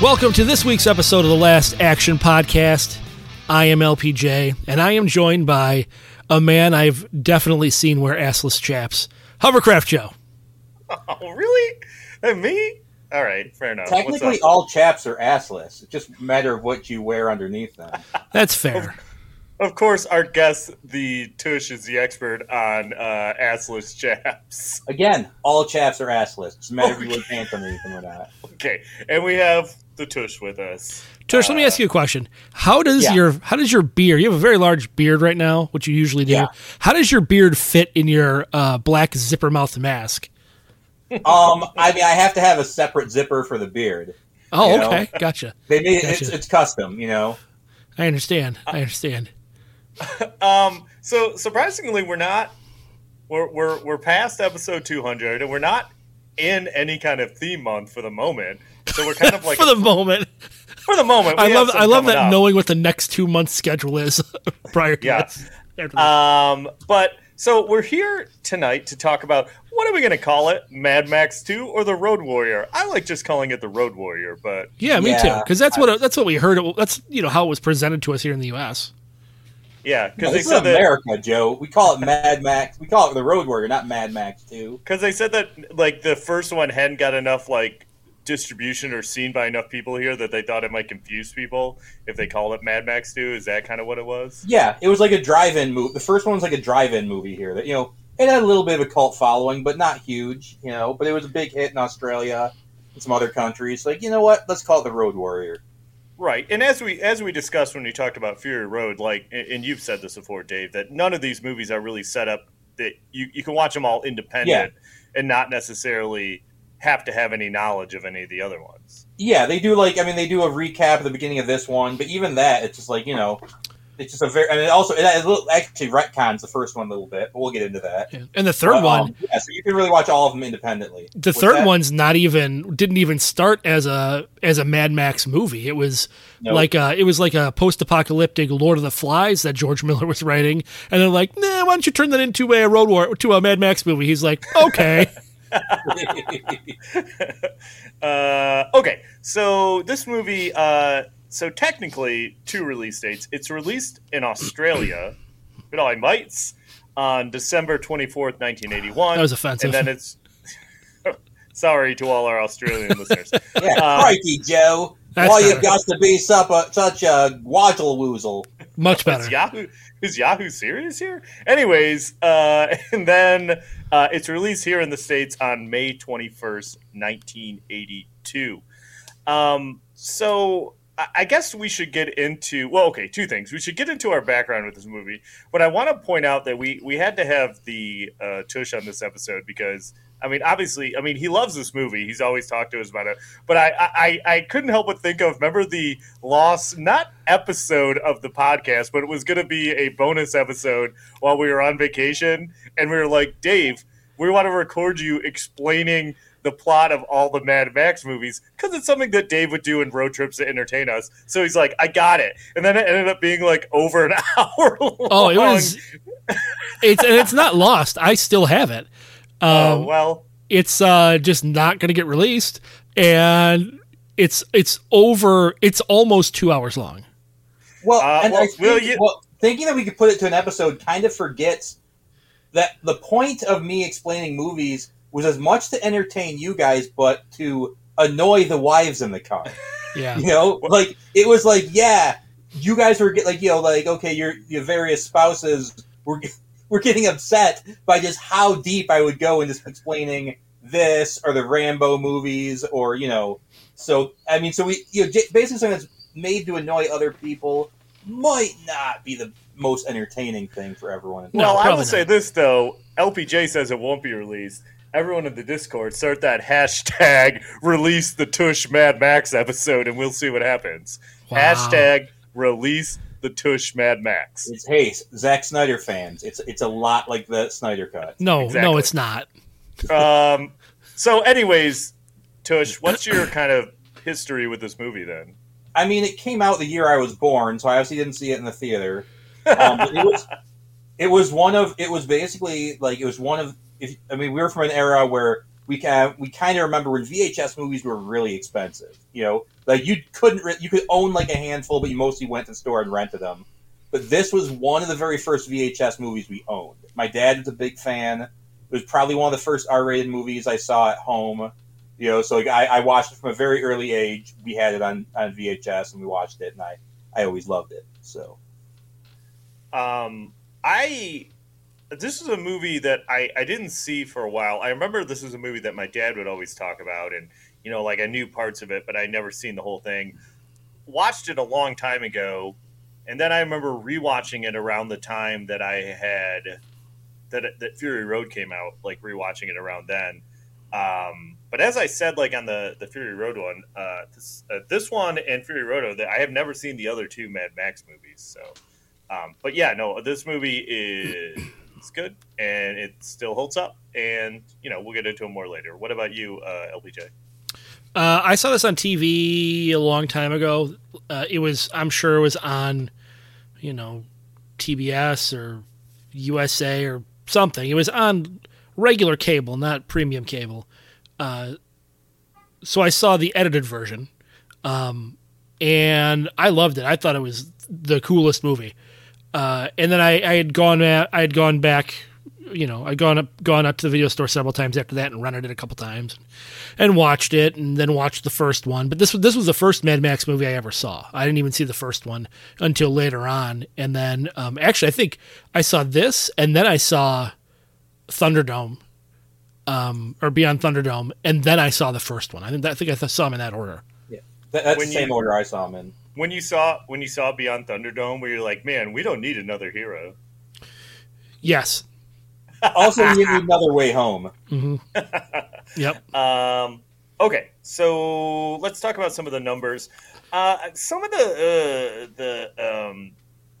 Welcome to this week's episode of the Last Action Podcast. I am LPJ, and I am joined by a man I've definitely seen wear assless chaps, Hovercraft Joe. Oh, really? And me? All right, fair enough. Technically, all chaps are assless. It's just a matter of what you wear underneath them. That's fair. Of course, our guest, the Tush, is the expert on uh, assless chaps. Again, all chaps are assless. It's a matter of you wear pants underneath them or not. Okay, and we have the Tush with us. Tush, let me ask you a question. How does yeah. your how does your beard? You have a very large beard right now, which you usually do. Yeah. How does your beard fit in your uh, black zipper mouth mask? Um, I mean, I have to have a separate zipper for the beard. Oh, You know? okay, gotcha. They made Gotcha. it's, it's custom, you know. I understand. I understand. Um, so surprisingly, we're not. We're we're we're past episode two hundred, and we're not in any kind of theme month for the moment. So we're kind of like For the moment, for the moment. I love I love that up. knowing what the next two months schedule is prior to Yeah. this. Um, but so we're here tonight to talk about what are we going to call it? Mad Max Two or the Road Warrior? I like just calling it the Road Warrior, but Yeah, me too. Because that's what that's what we heard. It, that's you know how it was presented to us here in the U.S. yeah, because No, they said that America, Joe. We call it Mad Max. We call it the Road Warrior, not Mad Max Two. because they said that like the first one hadn't got enough like distribution or seen by enough people here that they thought it might confuse people if they called it Mad Max Two. Is that kind of what it was? Yeah, it was like a drive-in movie. The first one was like a drive-in movie here. That you know, it had a little bit of a cult following, but not huge. You know, but it was a big hit in Australia and some other countries. Like, you know what? Let's call it the Road Warrior. Right, and as we as we discussed when we talked about Fury Road, like, and you've said this before, Dave, that none of these movies are really set up that you you can watch them all independent and not necessarily have to have any knowledge of any of the other ones. Yeah, they do like I mean they do a recap at the beginning of this one, but even that it's just like you know, it's just a very. and also it, it actually retcons the first one a little bit, but we'll get into that. And the third Um, one, yeah, so you can really watch all of them independently. the What's third that? one's not even didn't even start as a as a Mad Max movie. It was Nope. like a, it was like a post apocalyptic Lord of the Flies that George Miller was writing, and they're like, nah, why don't you turn that into a Road War to a Mad Max movie? He's like, okay. uh, okay, so this movie, uh, so technically two release dates. It's released in Australia, good eye mites, on December twenty fourth, nineteen eighty one. That was offensive. And then it's sorry to all our Australian listeners. yeah, Uh, crikey, Joe. That's Why you better. got to be such a, such a waddle woozle? Much better. Is Yahoo is Yahoo Serious here? Anyways, uh, and then uh, it's released here in the states on May twenty first, nineteen eighty two. Um, so I guess we should get into well, okay, two things. We should get into our background with this movie, but I want to point out that we we had to have the uh, Tush on this episode because I mean, obviously, I mean, he loves this movie. He's always talked to us about it. But I, I, I couldn't help but think of remember the lost not episode of the podcast, but it was going to be a bonus episode while we were on vacation, and we were like, Dave, we want to record you explaining the plot of all the Mad Max movies because it's something that Dave would do in road trips to entertain us. So he's like, I got it, and then it ended up being like over an hour. Long. Oh, it was. It's and it's not lost. I still have it. Um, Oh well. it's uh, just not going to get released, and it's it's over. It's almost two hours long. Well, Uh, and well, I think, will you- well, thinking that we could put it to an episode kind of forgets that the point of me explaining movies was as much to entertain you guys, but to annoy the wives in the car. Yeah. You know, like it was like, yeah, you guys were get like, you know, like okay, your your various spouses were were getting upset by just how deep I would go in just explaining this or the Rambo movies or you know, so I mean, so we you know, j- basically something that's made to annoy other people might not be the most entertaining thing for everyone. No, well, I probably will say this though. LPJ says it won't be released. Everyone in the Discord start that hashtag release the Tush Mad Max episode, and we'll see what happens. Wow. Hashtag release the Tush Mad Max. It's hey, Zack Snyder fans. It's it's a lot like the Snyder cut. No, Exactly. no, it's not. Um, so, anyways, Tush, what's your kind of history with this movie then? I mean, it came out the year I was born, so I obviously didn't see it in the theater. Um, but it was it was one of it was basically like it was one of if, I mean we were from an era where we kind we kind of remember when VHS movies were really expensive. You know, like you couldn't re- you could own like a handful, but you mostly went to the store and rented them. But this was one of the very first VHS movies we owned. My dad was a big fan. It was probably one of the first R-rated movies I saw at home. You know, so like I, I watched it from a very early age. We had it on, on VHS and we watched it, and I, I always loved it. So Um, I this is a movie that I, I didn't see for a while. I remember this is a movie that my dad would always talk about, and you know, like I knew parts of it, but I never seen the whole thing. Watched it a long time ago, and then I remember rewatching it around the time that I had that that Fury Road came out, like rewatching it around then. Um, but as I said, like on the the Fury Road one, uh, this uh, this one and Fury Road, I have never seen the other two Mad Max movies, so. Um, but yeah, no, this movie is it's good and it still holds up. And you know, we'll get into it more later. What about you, uh, LPJ? Uh, I saw this on TV a long time ago. Uh, it was, I'm sure, it was on, you know, TBS or USA or something. It was on regular cable, not premium cable. Uh, so I saw the edited version, um, and I loved it. I thought it was the coolest movie. Uh, and then I, I had gone, at, I had gone back you know, I'd gone up gone up to the video store several times after that and rented it a couple times, and watched it, and then watched the first one. But this was this was the first Mad Max movie I ever saw. I didn't even see the first one until later on, and then um, actually I think I saw this, and then I saw Thunderdome, um, or Beyond Thunderdome, and then I saw the first one. I think I think I saw them in that order. that, that's When the same you- order I saw them in. When you saw when you saw Beyond Thunderdome, where you're like, man, we don't need another hero. Yes. Also, we need another way home. hmm Yep. Um, okay, so let's talk about some of the numbers. Uh, some of the uh, the um,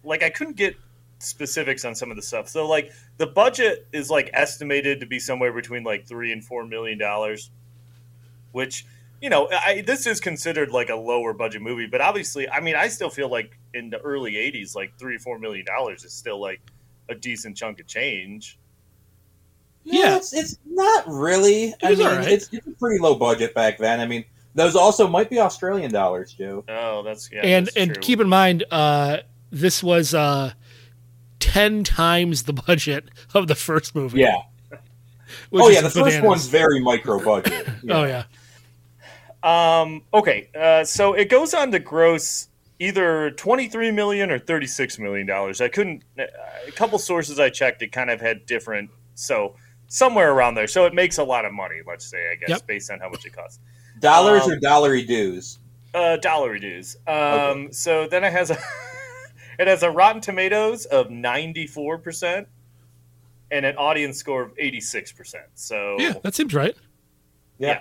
like I couldn't get specifics on some of the stuff. So like the budget is like estimated to be somewhere between like three and four million dollars, which you know I, this is considered like a lower budget movie. But obviously, I mean, I still feel like in the early '80s, like three or four million dollars is still like a decent chunk of change. Yeah. it's, it's not really. I mean, alright. it's, it's a pretty low budget back then. I mean, those also might be Australian dollars, Joe. Oh, that's yeah, and that's and true. keep in mind, uh, this was uh, ten times the budget of the first movie. Yeah. which oh yeah, the first one's very micro budget. Oh yeah, Um, okay, uh, so it goes on to gross either twenty-three million or thirty-six million dollars. I couldn't. uh, A couple sources I checked, it kind of had different. So somewhere around there. So it makes a lot of money. Let's say, I guess, Yep. based on how much it costs. Dollars Um, or dollary dues? Uh, dollar dues. Um, so then it has a it has a Rotten Tomatoes of ninety-four percent and an audience score of eighty-six percent. So yeah, that seems right. yeah,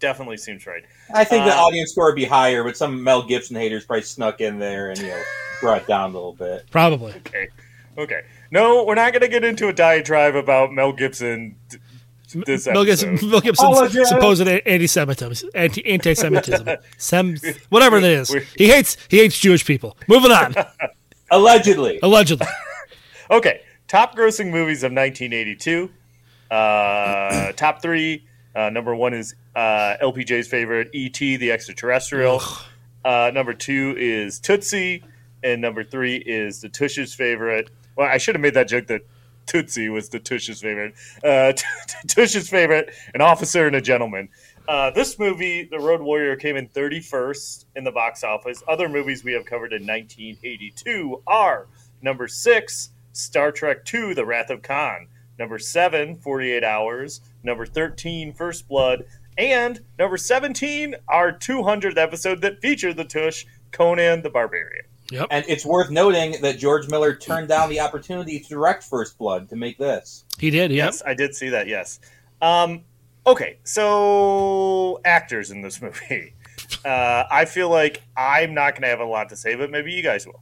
definitely seems right. I think the uh, audience score would be higher, but some Mel Gibson haters probably snuck in there and you know brought down a little bit. Probably. Okay. Okay. No, we're not going to get into a diatribe about Mel Gibson. This Mel Gibson. Mel Gibson's Apologize. supposed anti-Semitism, anti anti-Semitism, Sem, whatever it is. He hates he hates Jewish people. Moving on, Allegedly, allegedly. Okay. Top grossing movies of 1982. Uh, top three. Uh, number one is uh, LPJ's favorite, E.T. the Extraterrestrial. Uh, number two is Tootsie. And number three is the Tush's favorite. Well, I should have made that joke that Tootsie was the Tush's favorite. Uh, Tush's favorite, an officer and a gentleman. Uh, this movie, The Road Warrior, came in 31st in the box office. Other movies we have covered in 1982 are number six, Star Trek II, The Wrath of Khan. Number seven, 48 Hours. Number 13, First Blood. And number 17, our 200th episode that featured the Tush, Conan the Barbarian. Yep. And it's worth noting that George Miller turned down the opportunity to direct First Blood to make this. He did. Yep. Yes, I did see that. Yes. Um, okay, so actors in this movie. Uh, I feel like I'm not going to have a lot to say, but maybe you guys will.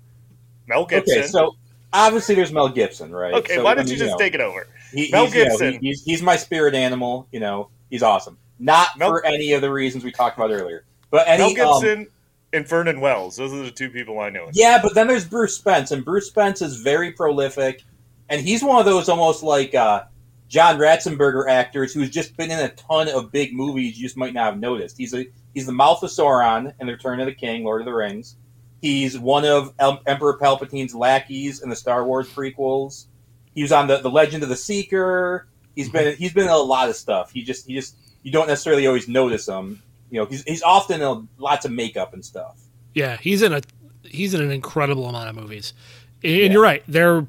Mel Gibson. Okay, so obviously there's Mel Gibson, right? Okay, So, why I don't mean, you just know, take it over? He- Mel he's, you know, Gibson. he- he's, he's my spirit animal. You know, he's awesome. Not Mel- for any of the reasons we talked about earlier, but any. Mel um, Gibson and Vernon Wells. Those are the two people I know. Yeah, but then there's Bruce Spence, and Bruce Spence is very prolific, and he's one of those almost like uh, John Ratzenberger actors who's just been in a ton of big movies you just might not have noticed. He's a he's the mouth of Sauron in The Return of the King, Lord of the Rings. He's one of Emperor Palpatine's lackeys in the Star Wars prequels. He was on the, the Legend of the Seeker. He's been he's been in a lot of stuff. He just he just you don't necessarily always notice him. You know, he's he's often in lots of makeup and stuff. Yeah, he's in a he's in an incredible amount of movies, and you're right. They're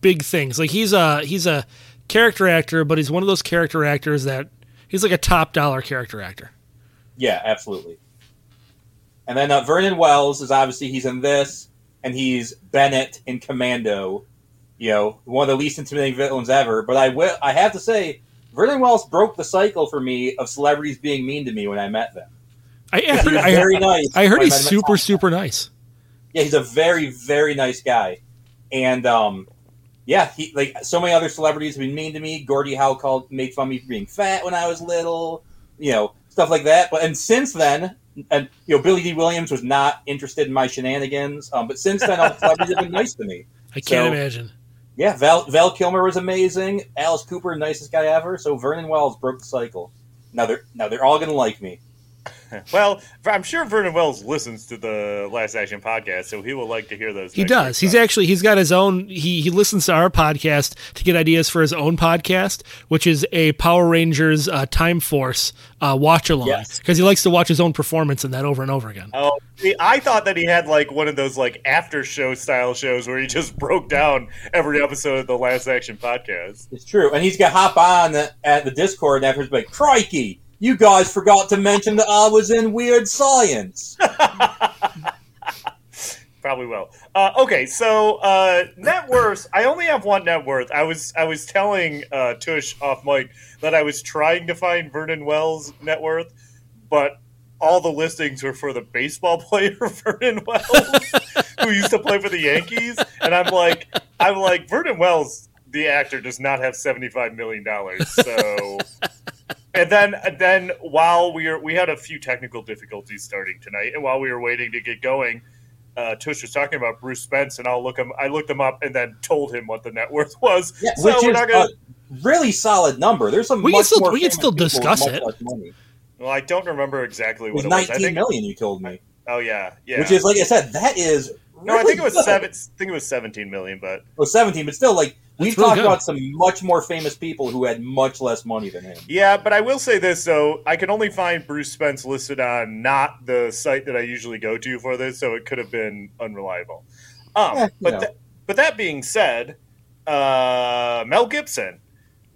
big things. Like he's a he's a character actor, but he's one of those character actors that he's like a top dollar character actor. Yeah, absolutely. And then uh, Vernon Wells is obviously he's in this, and he's Bennett in Commando. You know, one of the least intimidating villains ever. But I will, I have to say, Vernon Wells broke the cycle for me of celebrities being mean to me when I met them. I, I He heard, I, very nice. I heard he's met him at super super nice. Yeah, he's a very very nice guy, and um, yeah, he like so many other celebrities have been mean to me. Gordie Howe called made fun of me for being fat when I was little, you know, stuff like that. But and since then, and you know, Billy Dee Williams was not interested in my shenanigans. Um, but since then, all the celebrities have been nice to me. I can't So- imagine. Yeah, Val Val Kilmer was amazing. Alice Cooper, nicest guy ever. So Vernon Wells broke the cycle. Now they're now they're all gonna like me. Well, I'm sure Vernon Wells listens to the Last Action podcast, so he will like to hear those. He does. He's stuff. actually he's got his own. He he listens to our podcast to get ideas for his own podcast, which is a Power Rangers uh, Time Force uh, watch along Yes. because he likes to watch his own performance in that over and over again. Oh, see, I thought that he had like one of those like after show style shows where he just broke down every episode of the Last Action podcast. It's true, and he's gonna hop on at the Discord and afterwards be like, "Crikey, you guys forgot to mention that I was in Weird Science." Probably will. Uh, okay, so uh, net worth. I only have one net worth. I was I was telling uh, Tush off mic that I was trying to find Vernon Wells' net worth, but all the listings were for the baseball player Vernon Wells, who used to play for the Yankees, and I'm like, I'm like Vernon Wells, the actor, does not have seventy five million dollars, so. And then, and then, while we were, we had a few technical difficulties starting tonight, and while we were waiting to get going, uh, Tush was talking about Bruce Spence, and I'll look him. I looked him up, and then told him what the net worth was. Yeah, so which we're is not gonna. a really solid number. There's some. We can much still- more we can still discuss it. well, I don't remember exactly It was what it was. I 19 think. million. You told me, Oh yeah, yeah. which is like I said, that is. no, I think it was good. seven. I think it was seventeen million, but Oh, 17, but still, like we've really talked good. about some much more famous people who had much less money than him. yeah. But I will say this though: I can only find Bruce Spence listed on not the site that I usually go to for this, so it could have been unreliable. Um, you but know. tha- but that being said, uh, Mel Gibson,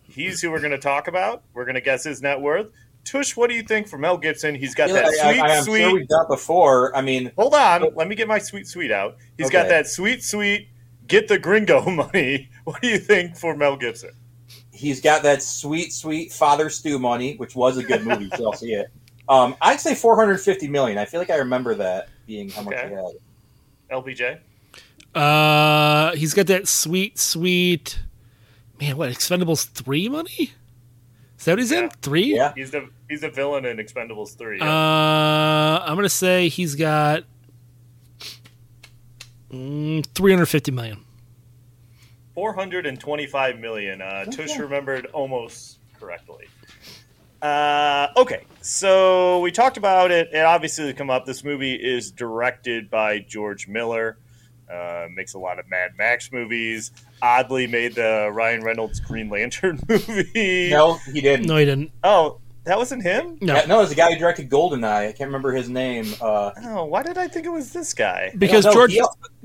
he's who we're going to talk about. We're going to guess his net worth. Tush, what do you think for Mel Gibson? He's got I, that I, sweet, I, am sweet. sure we've done before. I mean, Hold on, let me get my sweet, sweet out. He's got that sweet, sweet. Get the gringo money. What do you think for Mel Gibson? he's got that sweet, sweet Father Stu money, which was a good movie. so I'll see it. Um, I'd say 450 million. I feel like I remember that being how much Okay. he had. LPJ. Uh, he's got that sweet, sweet man. What Expendables three money? Is that what he's in three? Yeah. He's the he's a villain in Expendables three. Uh, I'm gonna say he's got mm, 350 million. Four hundred and twenty-five million. Uh, Tush remembered almost correctly. Uh, okay, so we talked about it. It obviously come up. This movie is directed by George Miller. Uh, makes a lot of Mad Max movies. Oddly, made the Ryan Reynolds Green Lantern movie. No, he didn't. No, he didn't. Oh, that wasn't him. No, Yeah, no, it was the guy who directed Goldeneye. I can't remember his name. Uh, Oh, why did I think it was this guy? because no, George he-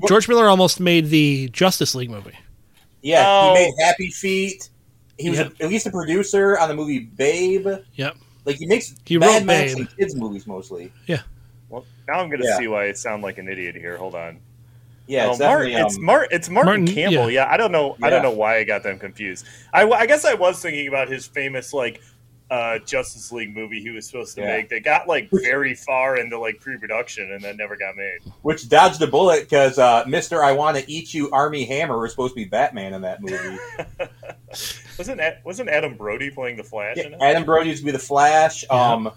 George Miller almost made the Justice League movie. yeah, Oh. he made Happy Feet. He was Yep. a, at least a producer on the movie Babe. Yep. Like he makes He Mad wrote Max and kids movies mostly. Yeah. Well, now I'm going to Yeah. see why I sound like an idiot here. Hold on. Yeah, Oh, it's Martin, definitely. it's um, Martin. It's Martin, Martin- Campbell. yeah. Yeah. I don't know. I don't know why I got them confused. I, I guess I was thinking about his famous like uh, Justice League movie he was supposed to Yeah. make. They got like very far into like pre-production and then never got made. which dodged a bullet because uh, Mister I Want to Eat You Armie Hammer was supposed to be Batman in that movie. wasn't Ad- wasn't Adam Brody playing the Flash? in it? Adam Brody used to be the Flash. Um,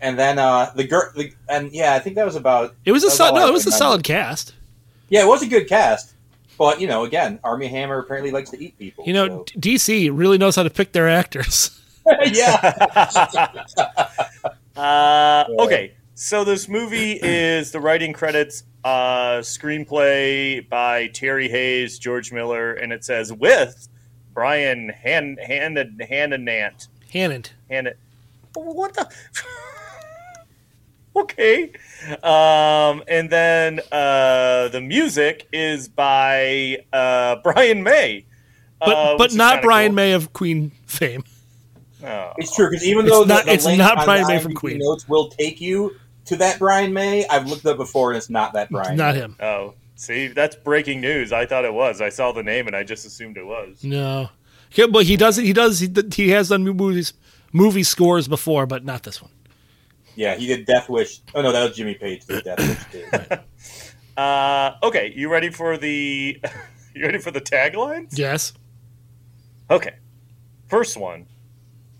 and then uh, the girl, the, and yeah, I think that was about. It was a That's sol- no, it was a remember. solid cast. Yeah, it was a good cast, but you know, again, Armie Hammer apparently likes to eat people. You know, so- DC really knows how to pick their actors. yeah, Uh, okay, so this movie is the writing credits, uh, screenplay by Terry Hayes, George Miller, and it says with Brian Han Han Hananant. Hannon. Han what the Okay. Um, and then uh, the music is by uh, Brian May. But uh, but not Brian cool. May of Queen fame. Oh. it's true because even It's though the, not- the it's link not Brian May from IMDb Queen. notes will take you to that Brian May. I've looked up before, and it's not that Brian. Not May. him. Oh, see, that's breaking news. I thought it was. I saw the name and I just assumed it was. No. Yeah, but he does he does he, he has done movies movie scores before, but not this one. Yeah, he did Death Wish. Oh no, that was Jimmy Page. Did Death Wish too. Uh, okay, you ready for the you ready for the taglines? Yes. Okay. First one,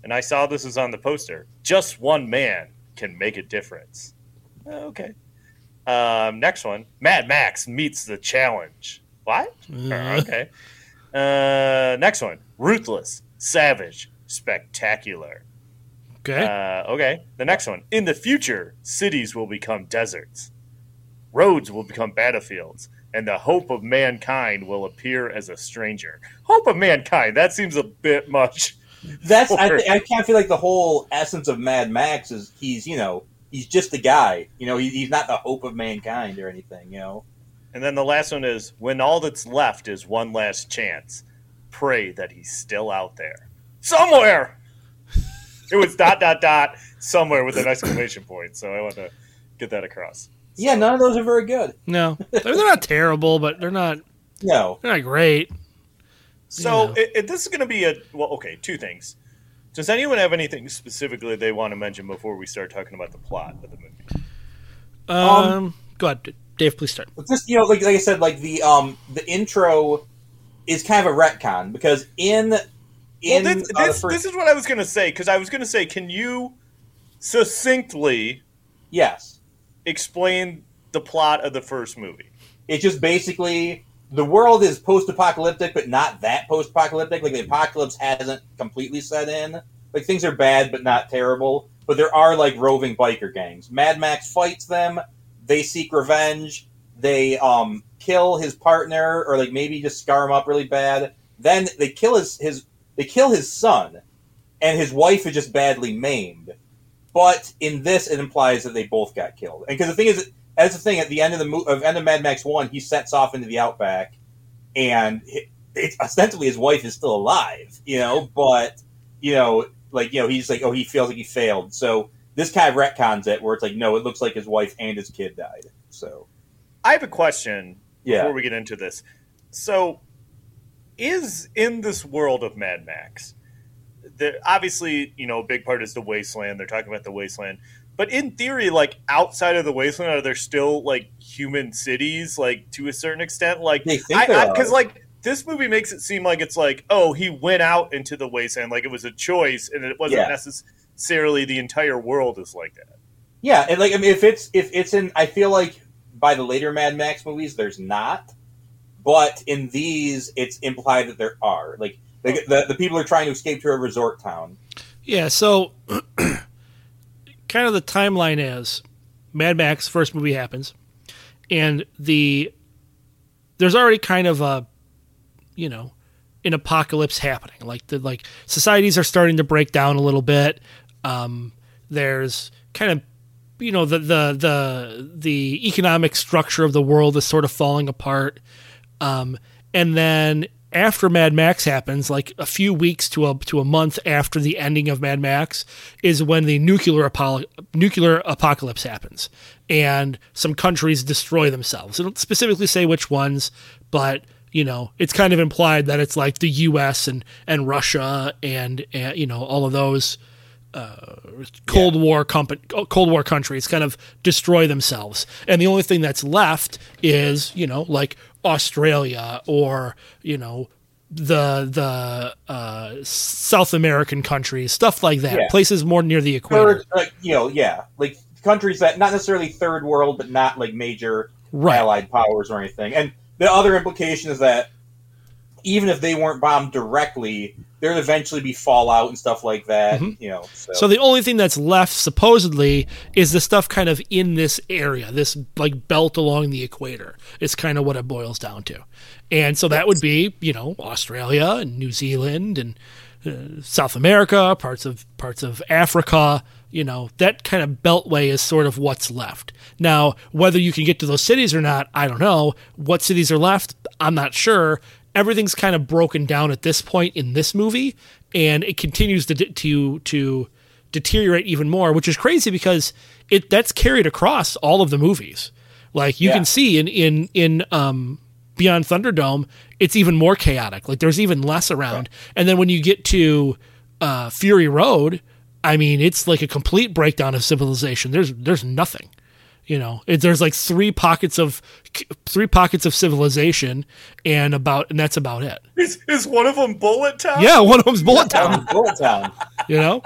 and I saw this was on the poster. Just one man can make a difference. Uh, Okay. Um, next one, Mad Max meets the challenge. What? Uh, okay. Uh, next one, ruthless, savage, spectacular. Okay. Uh, okay. The next one. In the future, cities will become deserts, roads will become battlefields, and the hope of mankind will appear as a stranger. Hope of mankind. That seems a bit much. That's I, th- I can't feel like the whole essence of Mad Max is he's you know he's just a guy. You know he, he's not the hope of mankind or anything. You know. And then the last one is when all that's left is one last chance. Pray that he's still out there somewhere. It was dot dot dot somewhere with an exclamation point. So I want to get that across. Yeah, none of those are very good. No. They're, they're not terrible, but they're not No. they're not great. So Yeah. it, it, this is going to be a well. Okay, two things. Does anyone have anything specifically they want to mention before we start talking about the plot of the movie? Um, go ahead, Dave. Please start. Just you know, like like I said, like the um the intro is kind of a retcon because in in well, this, uh, this, first, this is what I was going to say because I was going to say, can you succinctly yes, explain the plot of the first movie? it's just basically the world is post-apocalyptic, but not that post-apocalyptic. Like the apocalypse hasn't completely set in. Like things are bad, but not terrible. But there are like roving biker gangs. Mad Max fights them. They seek revenge. They um kill his partner, or like maybe just scar him up really bad. Then they kill his his they kill his son, and his wife is just badly maimed. But in this, it implies that they both got killed. And because the thing is, that's the thing. At the end of the mo- of end of Mad Max One, he sets off into the outback, and it, it's ostensibly his wife is still alive, you know. But you know, like you know, he's like, oh, he feels like he failed. So this kind of retcons it, where it's like, no, it looks like his wife and his kid died. So I have a question yeah, before we get into this. So, is in this world of Mad Max, the, obviously, you know, a big part is the wasteland. They're talking about the wasteland. But in theory, like outside of the wasteland, are there still like human cities, like to a certain extent? Like, They think there are. because like this movie makes it seem like it's like, oh, he went out into the wasteland, like it was a choice, and it wasn't Yeah. necessarily the entire world is like that. yeah, and like I mean, if it's if it's in, I feel like by the later Mad Max movies, there's not, but in these, it's implied that there are. Like the the, the people are trying to escape to a resort town. Yeah, so kind of the timeline is Mad Max first movie happens, and the there's already kind of a you know an apocalypse happening. Like the like societies are starting to break down a little bit. Um, there's kind of you know the the the the economic structure of the world is sort of falling apart. Um, and then after Mad Max happens, like a few weeks to a to a month after the ending of Mad Max, is when the nuclear apol- nuclear apocalypse happens, and some countries destroy themselves. It don't specifically say which ones, but you know, it's kind of implied that it's like the U.S. and and Russia and, and you know all of those uh, Cold War company, Cold War countries kind of destroy themselves, and the only thing that's left is you know like Australia or you know the the uh, South American countries, stuff like that, Yeah. places more near the equator. Third, like, you know, yeah, like countries that not necessarily third world, but not like major Right. allied powers or anything. And the other implication is that even if they weren't bombed directly, there'd eventually be fallout and stuff like that. You know, so, Mm-hmm. So the only thing that's left, supposedly, is the stuff kind of in this area, this like belt along the equator. It's kind of what it boils down to, and so that would be, you know, Australia and New Zealand and uh, South America, parts of parts of Africa. You know, that kind of beltway is sort of what's left. Now, whether you can get to those cities or not, I don't know. What cities are left, I'm not sure. Everything's kind of broken down at this point in this movie, and it continues to to to deteriorate even more, which is crazy because it that's carried across all of the movies. Like you Yeah. can see in in in um, Beyond Thunderdome, it's even more chaotic. Like there's even less around, and then when you get to uh, Fury Road, I mean, it's like a complete breakdown of civilization. There's there's nothing. You know, it, there's like three pockets of three pockets of civilization, and about and that's about it. Is, is one of them Bullet Town? Yeah, one of them's Bullet Town. Bullet Town, You know,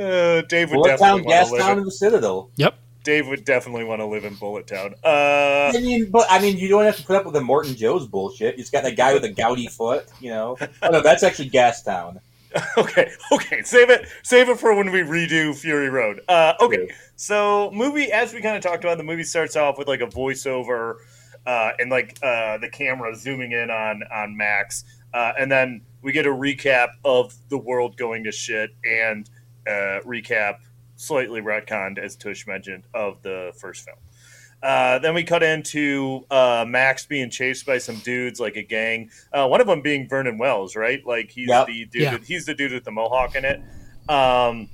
Uh, Dave would Bullet Town, definitely want Gas to live Town, in, and the Citadel. yep. Dave would definitely want to live in Bullet Town. Uh, I mean, but I mean, you don't have to put up with the Immortan Joe's bullshit. You just got that guy with a gouty foot, you know. Oh no, that's actually Gas Town. okay, okay, save it, save it for when we redo Fury Road. Uh, okay, Yeah. so movie, as we kind of talked about, the movie starts off with like a voiceover, uh, and like uh, the camera zooming in on on Max, uh, and then we get a recap of the world going to shit and uh, recap slightly retconned, as Tush mentioned, of the first film. Uh, then we cut into uh, Max being chased by some dudes, like a gang. Uh, one of them being Vernon Wells, right? Like he's Yep. the dude. Yeah. He's the dude with the mohawk in it. Um,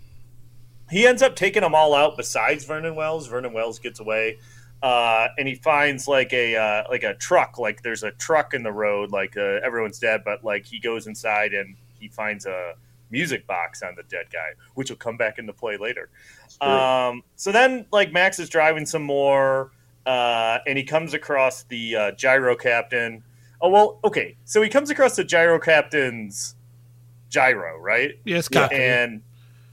he ends up taking them all out. Besides Vernon Wells, Vernon Wells gets away, uh, and he finds like a uh, like a truck. Like there's a truck in the road. Like uh, everyone's dead, but like he goes inside and he finds a music box on the dead guy, which will come back into play later. Um, so then, like Max is driving some more, uh, and he comes across the uh, gyro captain. Oh well, okay. So he comes across the gyro captain's gyro, right? Yeah, it's. And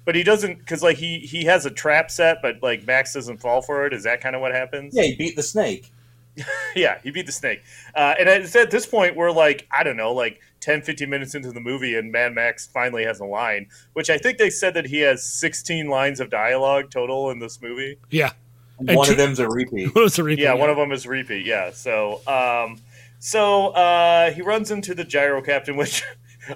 but he doesn't because like he he has a trap set, but like Max doesn't fall for it. Is that kind of what happens? Yeah, he beat the snake. yeah, he beat the snake. Uh, and it's at this point, we're like, I don't know, like 10, 15 minutes into the movie, and Mad Max finally has a line, which I think they said that he has 16 lines of dialogue total in this movie. yeah. And And one two- of them's a repeat. What was the repeat? Yeah, one of them is repeat. Yeah, so um, so uh, he runs into the gyro captain, which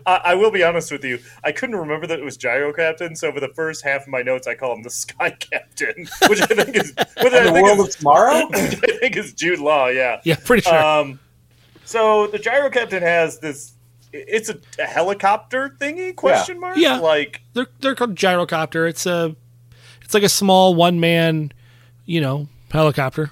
I, I will be honest with you, I couldn't remember that it was gyro captain. So for the first half of my notes, I call him the sky captain, which I think is which I the think world is, of tomorrow. I think is Jude Law. Yeah. Yeah, pretty sure. Um, so the gyro captain has this. It's a, a helicopter thingy? Question mark. Yeah. Like they're they're called gyrocopter. It's a it's like a small one man, you know, helicopter.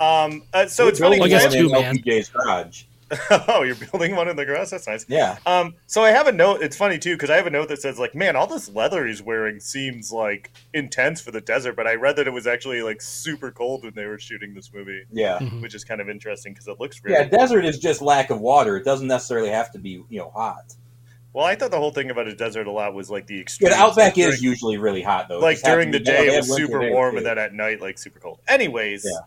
um. Uh, so We're it's really, I building guess two, man. LPJ's garage. oh, you're building one in the grass. That's nice. Yeah. Um, so I have a note. It's funny too because I have a note that says like, "Man, all this leather he's wearing seems like intense for the desert." But I read that it was actually like super cold when they were shooting this movie, Yeah. Mhm. which is kind of interesting because it looks really. Yeah, desert is just lack of water. It doesn't necessarily have to be, you know, hot. Well, I thought the whole thing about a desert a lot was like the Yeah, extreme. the outback is usually really hot though. Like during the to be- they day it was super warm, too. and then at night like super cold. Anyways. Yeah.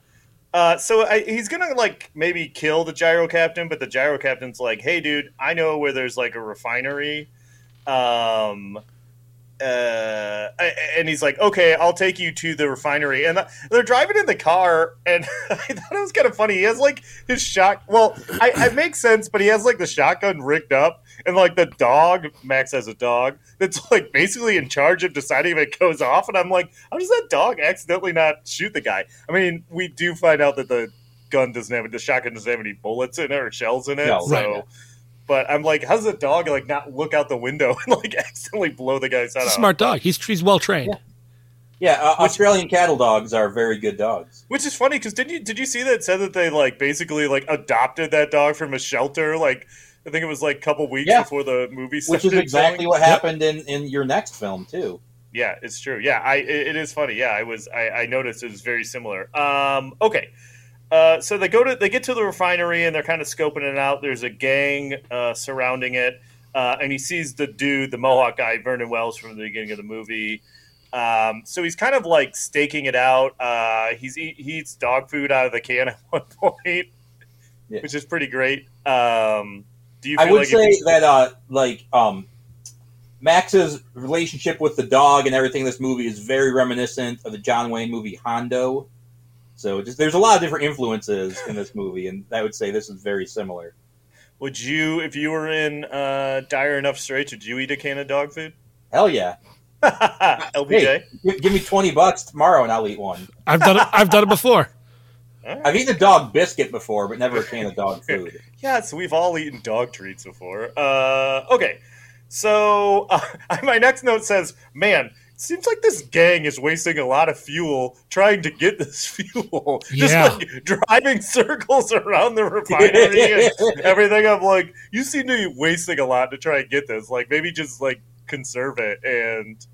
Uh, so I, he's gonna like maybe kill the gyro captain, but the gyro captain's like, "Hey, dude, I know where there's like a refinery." Um, uh, and he's like, "Okay, I'll take you to the refinery." And they're driving in the car, and I thought it was kind of funny. He has like his shot. Well, I, it makes sense, but he has like the shotgun rigged up, and like the dog. Max has a dog that's like basically in charge of deciding if it goes off. And I'm like, how does that dog accidentally not shoot the guy? I mean, we do find out that the gun doesn't have the shotgun doesn't have any bullets in it or shells in it. No, so, right. But I'm like, how's the dog like not look out the window and like accidentally blow the guy's head It's a off? smart dog. He's he's well trained. Yeah, uh, Australian cattle dogs are very good dogs. Which is funny because did you did you see that it said that they like basically like adopted that dog from a shelter like I think it was like a couple weeks Yeah. before the movie Which is exactly going. what happened in, in your next film too. Yeah, it's true. Yeah, I it, it is funny. Yeah, I was I, I noticed it was very similar. Um, okay. Uh, so they go to they get to the refinery and they're kind of scoping it out. There's a gang uh, surrounding it, uh, and he sees the dude, the Mohawk guy, Vernon Wells, from the beginning of the movie. Um, so he's kind of like staking it out. Uh, he's he eats dog food out of the can at one point, Yeah. which is pretty great. Um, do you? I would like say that uh like um Max's relationship with the dog and everything in this movie is very reminiscent of the John Wayne movie Hondo. So just there's a lot of different influences in this movie, and I would say this is very similar. would you, if you were in uh, dire enough straits, would you eat a can of dog food? Hell yeah! LPJ. Hey, give, give me twenty bucks tomorrow, and I'll eat one. I've done it. I've done it before. All right. I've eaten a dog biscuit before, but never a can of dog food. Yes, we've all eaten dog treats before. Uh, okay, so uh, my next note says, "Man, seems like this gang is wasting a lot of fuel trying to get this fuel. Just Yeah. like driving circles around the refinery and everything. I'm like, you seem to be wasting a lot to try and get this. Like, maybe just like conserve it. And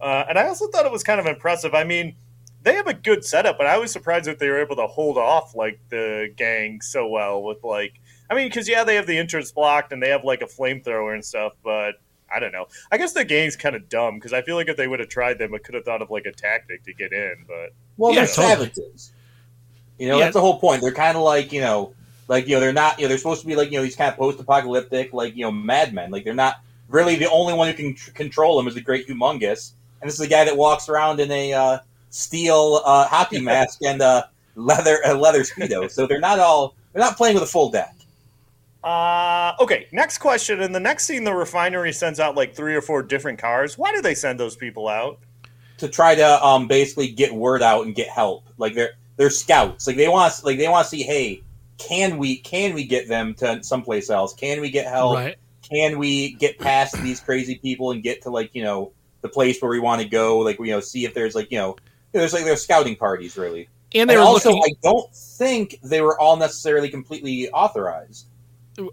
uh, and I also thought it was kind of impressive. I mean." They have a good setup, but I was surprised that they were able to hold off like the gang so well with like I mean, because yeah, they have the entrance blocked and they have like a flamethrower and stuff, but I don't know. I guess the gang's kind of dumb because I feel like if they would have tried them, it could have thought of like a tactic to get in. But Well, Yeah, they're totally. savages. You know, Yeah. that's the whole point. They're kind of like you know, like you know, they're not. You know, they're supposed to be like you know these kind of post-apocalyptic, like you know, madmen. Like they're not really the only one who can tr- control them is the Great Humungus, and this is the guy that walks around in a uh, steel uh, hockey mask and uh, leather a leather speedo. So they're not all they're not playing with a full deck. Uh, okay, next question. In the next scene, the refinery sends out like three or four different cars. Why do they send those people out? to try to um basically get word out and get help. Like they're they're scouts. Like they want like they want to see, hey, can we can we get them to someplace else? Can we get help? Right. Can we get past these crazy people and get to like you know the place where we want to go? Like you know, see if there's like you know there's like there's scouting parties really. And they and were also, looking. I don't think they were all necessarily completely authorized.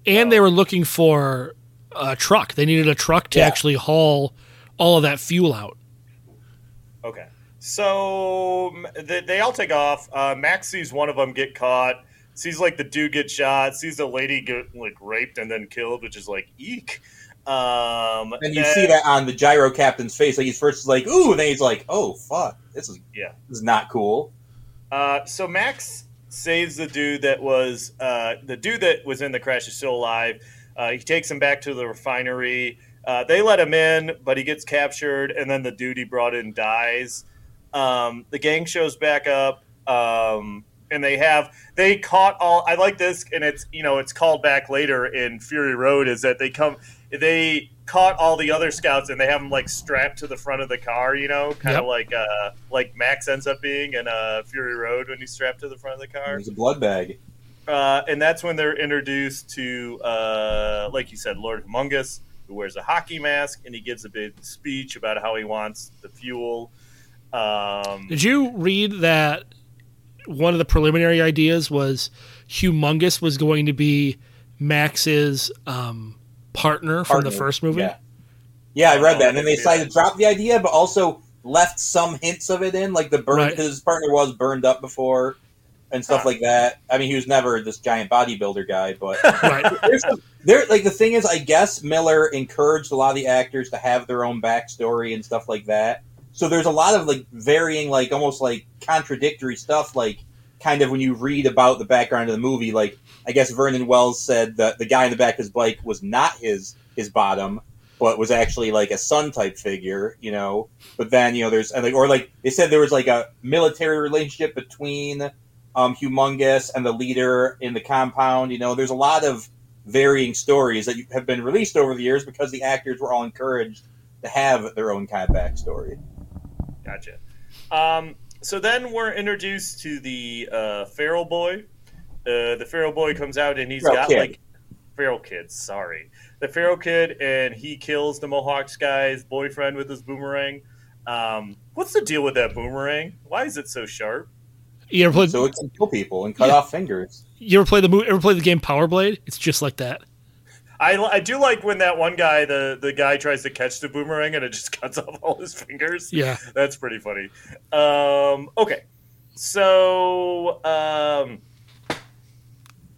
And they were looking for a truck. They needed a truck to Yeah. actually haul all of that fuel out. Okay. So they, they all take off. Uh, Max sees one of them get caught. Sees like the dude get shot. Sees the lady get like raped and then killed, which is like eek. Um, And you then- see that on the gyro captain's face. Like he's first like ooh, and then he's like, oh fuck, this is Yeah. this is not cool. Uh, so Max saves the dude that was uh, the dude that was in the crash is still alive. Uh, he takes him back to the refinery. Uh, they let him in, but he gets captured, and then the dude he brought in dies. Um, the gang shows back up, um, and they have they caught all. I like this, and it's you know it's called back later in Fury Road. Is that they come they caught all the other scouts and they have them like strapped to the front of the car, you know, kind of Yep. like uh, like Max ends up being in uh, Fury Road when he's strapped to the front of the car. There's a blood bag. Uh, and that's when they're introduced to, uh, like you said, Lord Humungus, who wears a hockey mask, and he gives a big speech about how he wants the fuel. Um, Did you read that one of the preliminary ideas was Humungus was going to be Max's um, partner from the first movie? Yeah. Yeah, I read Oh, that. And then they decided to drop the idea, but also left some hints of it in, like the burn. Right. His partner was burned up before, and stuff Huh. like that. I mean, he was never this giant bodybuilder guy, but Right. there. Like the thing is, I guess Miller encouraged a lot of the actors to have their own backstory and stuff like that. So there's a lot of like varying, like almost like contradictory stuff. Like kind of when you read about the background of the movie, like I guess Vernon Wells said that the guy in the back of his bike was not his his bottom, but was actually like a son type figure, you know. But then you know there's and like or like they said there was like a military relationship between um, Humungus and the leader in the compound. You know, there's a lot of varying stories that have been released over the years because the actors were all encouraged to have their own kind of backstory. Gotcha. Um, so then we're introduced to the uh, feral boy. Uh, the feral boy comes out and he's Feral got kid. like feral kids. Sorry, the feral kid, and he kills the Mohawks guy's boyfriend with his boomerang. Um, what's the deal with that boomerang? Why is it so sharp? You ever play? So it can kill people and cut Yeah. off fingers. You ever play the ever play the game Power Blade? It's just like that. I, I do like when that one guy, the, the guy tries to catch the boomerang and it just cuts off all his fingers. Yeah. That's pretty funny. Um, okay. So, um,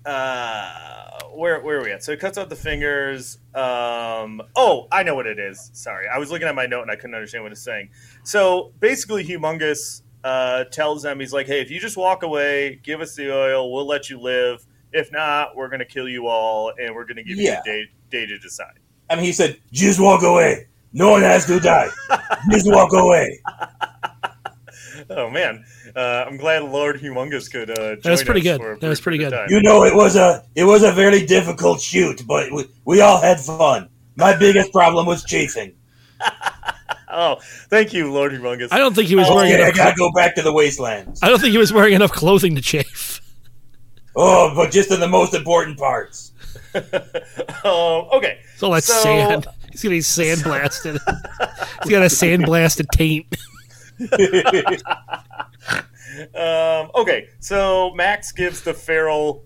uh, where, where are we at? So it cuts out the fingers. Um, oh, I know what it is. Sorry. I was looking at my note and I couldn't understand what it's saying. So basically, Humungus uh, tells them, he's like, hey, if you just walk away, give us the oil, we'll let you live. If not, we're going to kill you all and we're going to give Yeah. you a day, day to decide. I mean, he said, "Just walk away. No one has to die. Just walk away." Oh man, uh, I'm glad Lord Humungus could. Uh, That was pretty us good. That was pretty good. time. You know, it was a it was a very difficult shoot, but we, we all had fun. My biggest problem was chafing. Oh, thank you, Lord Humungus. I don't think he was Oh, wearing Okay, I enough. gotta go back to the wastelands. I don't think he was wearing enough clothing to chafe. Oh, but just in the most important parts. um, okay, It's all that So- sand. He's getting sand blasted. He's got a sand blasted taint. Um, okay. So Max gives the feral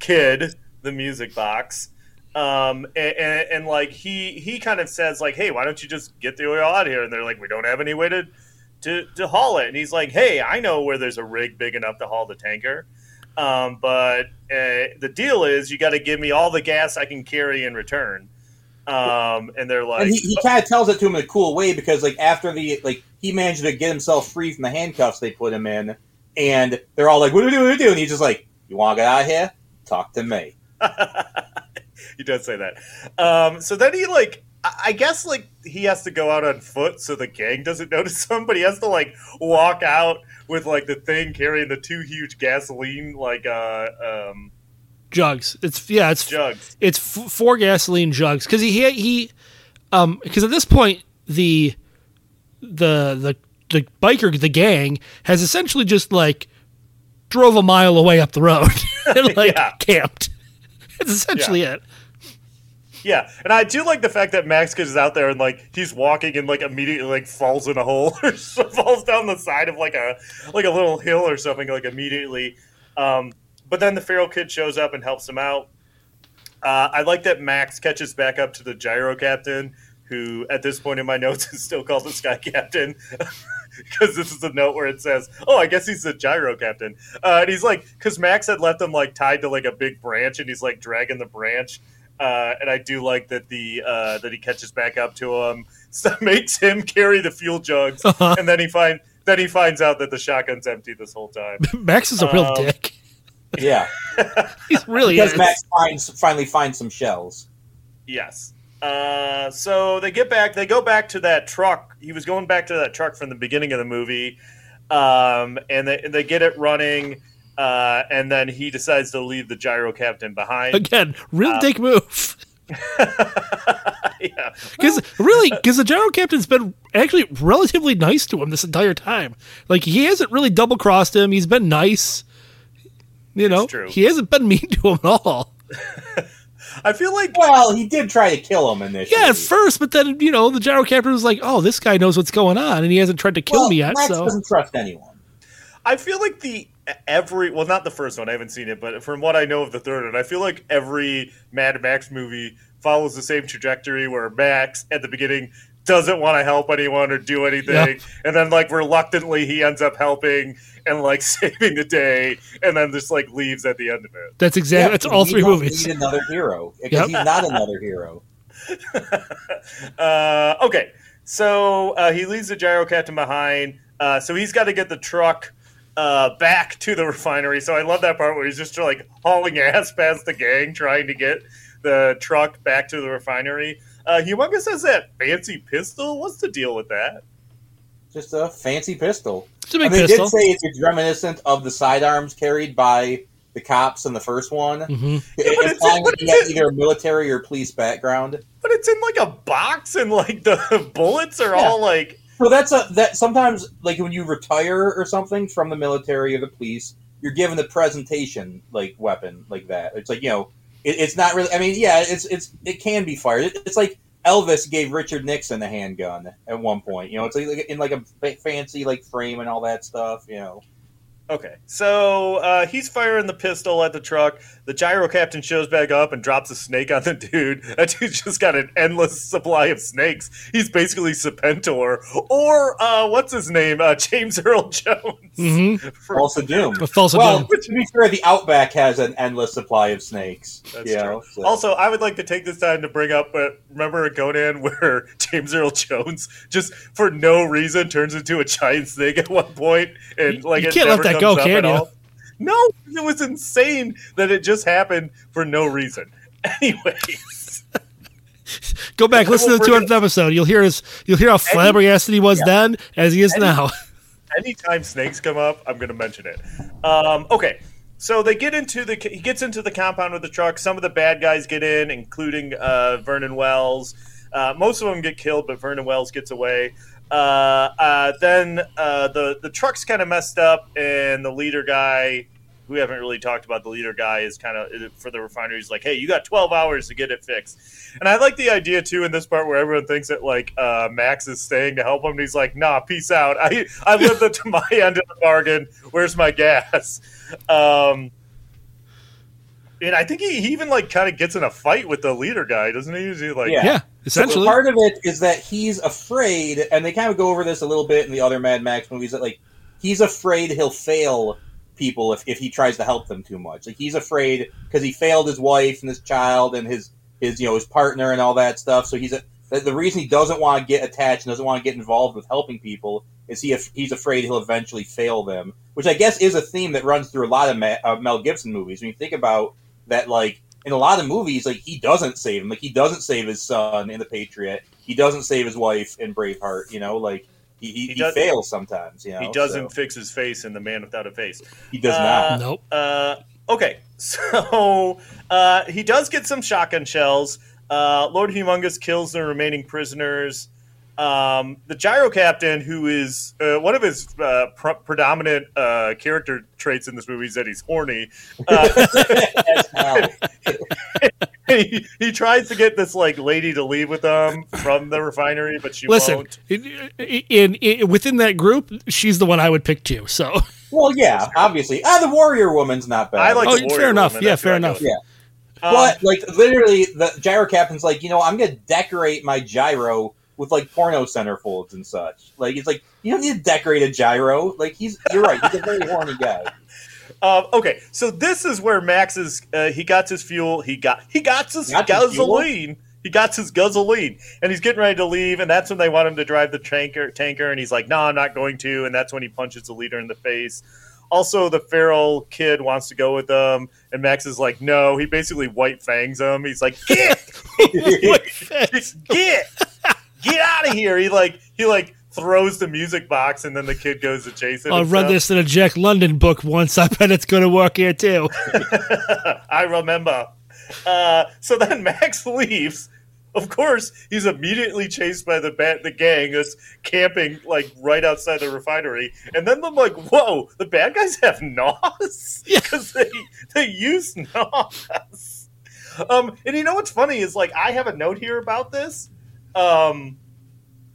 kid the music box, um, and, and, and like he he kind of says like, "Hey, why don't you just get the oil out here?" And they're like, "We don't have any way to to to haul it." And he's like, "Hey, I know where there's a rig big enough to haul the tanker." Um, but uh, the deal is, you got to give me all the gas I can carry in return. Um, and they're like, and he, he kind of tells it to him in a cool way because like after the like he managed to get himself free from the handcuffs they put him in and they're all like what do we do? What do we do? And he's just like you want to get out of here? Talk to me. He does say that. Um, so then he like, I I guess like he has to go out on foot so the gang doesn't notice him, but he has to like walk out with like the thing carrying the two huge gasoline like uh um Jugs. It's yeah. It's jugs. it's f- four gasoline jugs because he he um because at this point the the the the biker the gang has essentially just like drove a mile away up the road and like Yeah. camped. It's essentially it. Yeah, and I do like the fact that Max is out there and like he's walking and like immediately like falls in a hole or falls down the side of like a like a little hill or something like immediately. Um, but then the feral kid shows up and helps him out. Uh, I like that Max catches back up to the gyro captain, who at this point in my notes is still called the sky captain. Because this is a note where it says, "Oh, I guess he's the gyro captain," uh, and he's like, because Max had left him like tied to like a big branch, and he's like dragging the branch, uh, and I do like that the uh, that he catches back up to him, so makes him carry the fuel jugs, Uh-huh. and then he find then he finds out that the shotgun's empty this whole time. Max is a real Um, dick. Yeah He's really because is. max finds finally finds some shells Yes. Uh, so they get back. They go back to that truck. He was going back to that truck from the beginning of the movie, um, and they and they get it running. Uh, and then he decides to leave the gyro captain behind. Again, real Uh, dick move. yeah, Because really, because the gyro captain's been actually relatively nice to him this entire time. Like he hasn't really double crossed him. He's been nice. You know, true. he hasn't been mean to him at all. I feel like well he did try to kill him initially Yeah, at first, but then you know the gyro captain was like, "Oh, this guy knows what's going on, and he hasn't tried to kill Well, me yet." max so doesn't trust anyone I feel like the every well, not the first one. I haven't seen it, but from what I know of the third one, I feel like every Mad Max movie follows the same trajectory where Max at the beginning doesn't want to help anyone or do anything, Yeah. and then like reluctantly he ends up helping and like saving the day, and then just like leaves at the end of it. that's exactly Yeah, that's all we three don't movies. need another hero because Yep. he's not another hero uh, okay, so uh, he leaves the gyro captain behind. Uh, so he's got to get the truck uh, back to the refinery. So I love that part where he's just like hauling ass past the gang, trying to get the truck back to the refinery. Uh, Humungus has that fancy pistol. What's the deal with that? just a fancy pistol It's a I big mean, they did say it's reminiscent of the sidearms carried by the cops in the first one, hmm but it's- implying but it's- had either a military or police background. But it's in like a box, and like the bullets are Yeah. all like. Well, that's a that sometimes like when you retire or something from the military or the police, you're given the presentation like weapon like that. It's like you know, it, it's not really. I mean, yeah, it's it's it can be fired. It, it's like Elvis gave Richard Nixon a handgun at one point. You know, it's like in like a fancy like frame and all that stuff. You know. Okay, so uh, he's firing the pistol at the truck. The gyro captain shows back up and drops a snake on the dude. That dude's just got an endless supply of snakes. He's basically Serpentor, or uh, what's his name, uh, James Earl Jones. hmm For- Thulsa Doom. Thulsa Well, Doom. to be fair, the Outback has an endless supply of snakes. That's you true. know, so- Also, I would like to take this time to bring up, but remember a Conan where James Earl Jones just for no reason turns into a giant snake at one point, and like you can't let that go, up can you? No, it was insane that it just happened for no reason. Anyways, Go back, listen to the 200th episode. You'll hear his. You'll hear how flabbergasted he was then as he is now. anytime snakes come up, I'm going to mention it. Um, okay, so they get into the he gets into the compound with the truck. Some of the bad guys get in, including uh, Vernon Wells. Uh, most of them get killed, but Vernon Wells gets away. Uh, uh, then uh, the the truck's kind of messed up, and the leader guy, we haven't really talked about, the leader guy is kind of for the refinery. He's like, "Hey, you got 12 hours to get it fixed." And I like the idea too in this part where everyone thinks that like uh, Max is staying to help him. And he's like, "Nah, peace out. I I lived up to my end of the bargain. Where's my gas?" Um, and I think he, he even like kind of gets in a fight with the leader guy, doesn't he? Usually, like, Yeah. Yeah, So essentially. part of it is that he's afraid, and they kind of go over this a little bit in the other Mad Max movies. That like he's afraid he'll fail people if, if he tries to help them too much. Like he's afraid because he failed his wife and his child and his his you know his partner and all that stuff. So he's a, the, the reason he doesn't want to get attached and doesn't want to get involved with helping people is he he's afraid he'll eventually fail them. Which I guess is a theme that runs through a lot of Ma- uh, Mel Gibson movies. When you think about that, like in a lot of movies, like he doesn't save him. Like he doesn't save his son in The Patriot. He doesn't save his wife in Braveheart. You know, like he he, He he, does- fails sometimes. You know, he doesn't so fix his face in The Man Without a Face. he does Uh, not. nope. Uh, okay, so uh, he does get some shotgun shells. Uh, Lord Humungus kills the remaining prisoners. Um, the gyro captain, who is uh, one of his uh, pr- predominant uh, character traits in this movie, is that he's horny. Uh, he, he tries to get this like lady to leave with him from the refinery, but she Listen, won't. in, in, in within that group, she's the one I would pick too. So, Well, yeah, obviously. Ah, the Warrior Woman's not bad. I like oh, the fair enough. woman, Yeah, fair what enough. Yeah. Um, But like literally, the gyro captain's like, you know, I'm gonna decorate my gyro with like porno centerfolds and such. Like it's like you don't need to decorate a gyro. Like he's you're right. He's a very horny guy. Um, okay, so this is where Max is. Uh, he got his fuel. He got he got his Got his fuel? gasoline. He got his gasoline, and he's getting ready to leave. And that's when they want him to drive the tanker. Tanker, and he's like, "No, I'm not going to." And that's when he punches the leader in the face. Also, the feral kid wants to go with them, and Max is like, "No." He basically white fangs him. He's like, "Get, get, get, get out of here!" He like he like throws the music box, and then the kid goes to chase it. I'll run stuff. this in a Jack London book once. I bet it's going to work here too. I remember. Uh, so then Max leaves. Of course, he's immediately chased by the bat, the gang that's camping like right outside the refinery. And then I'm like, "Whoa, the bad guys have nos because they they use nos." Um, and you know what's funny is like I have a note here about this, um,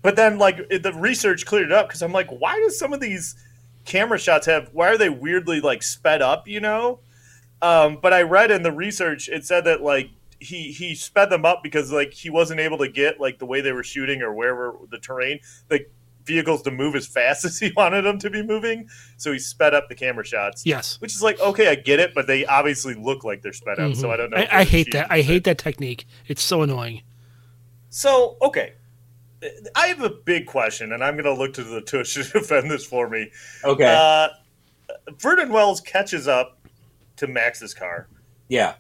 but then like it- the research cleared it up because I'm like, why does some of these camera shots have? Why are they weirdly like sped up? You know. Um, but I read in the research it said that like he he sped them up because like he wasn't able to get like the way they were shooting or wherever the terrain like vehicles to move as fast as he wanted them to be moving. So he sped up the camera shots. Yes. Which is like okay, I get it, but they obviously look like they're sped up. So I don't know. Mm-hmm. I, I hate that. I hate that technique. It's so annoying. So okay. I have a big question, and I'm going to look to the tush to defend this for me. Okay. Uh, Vernon Wells catches up to Max's car, yeah.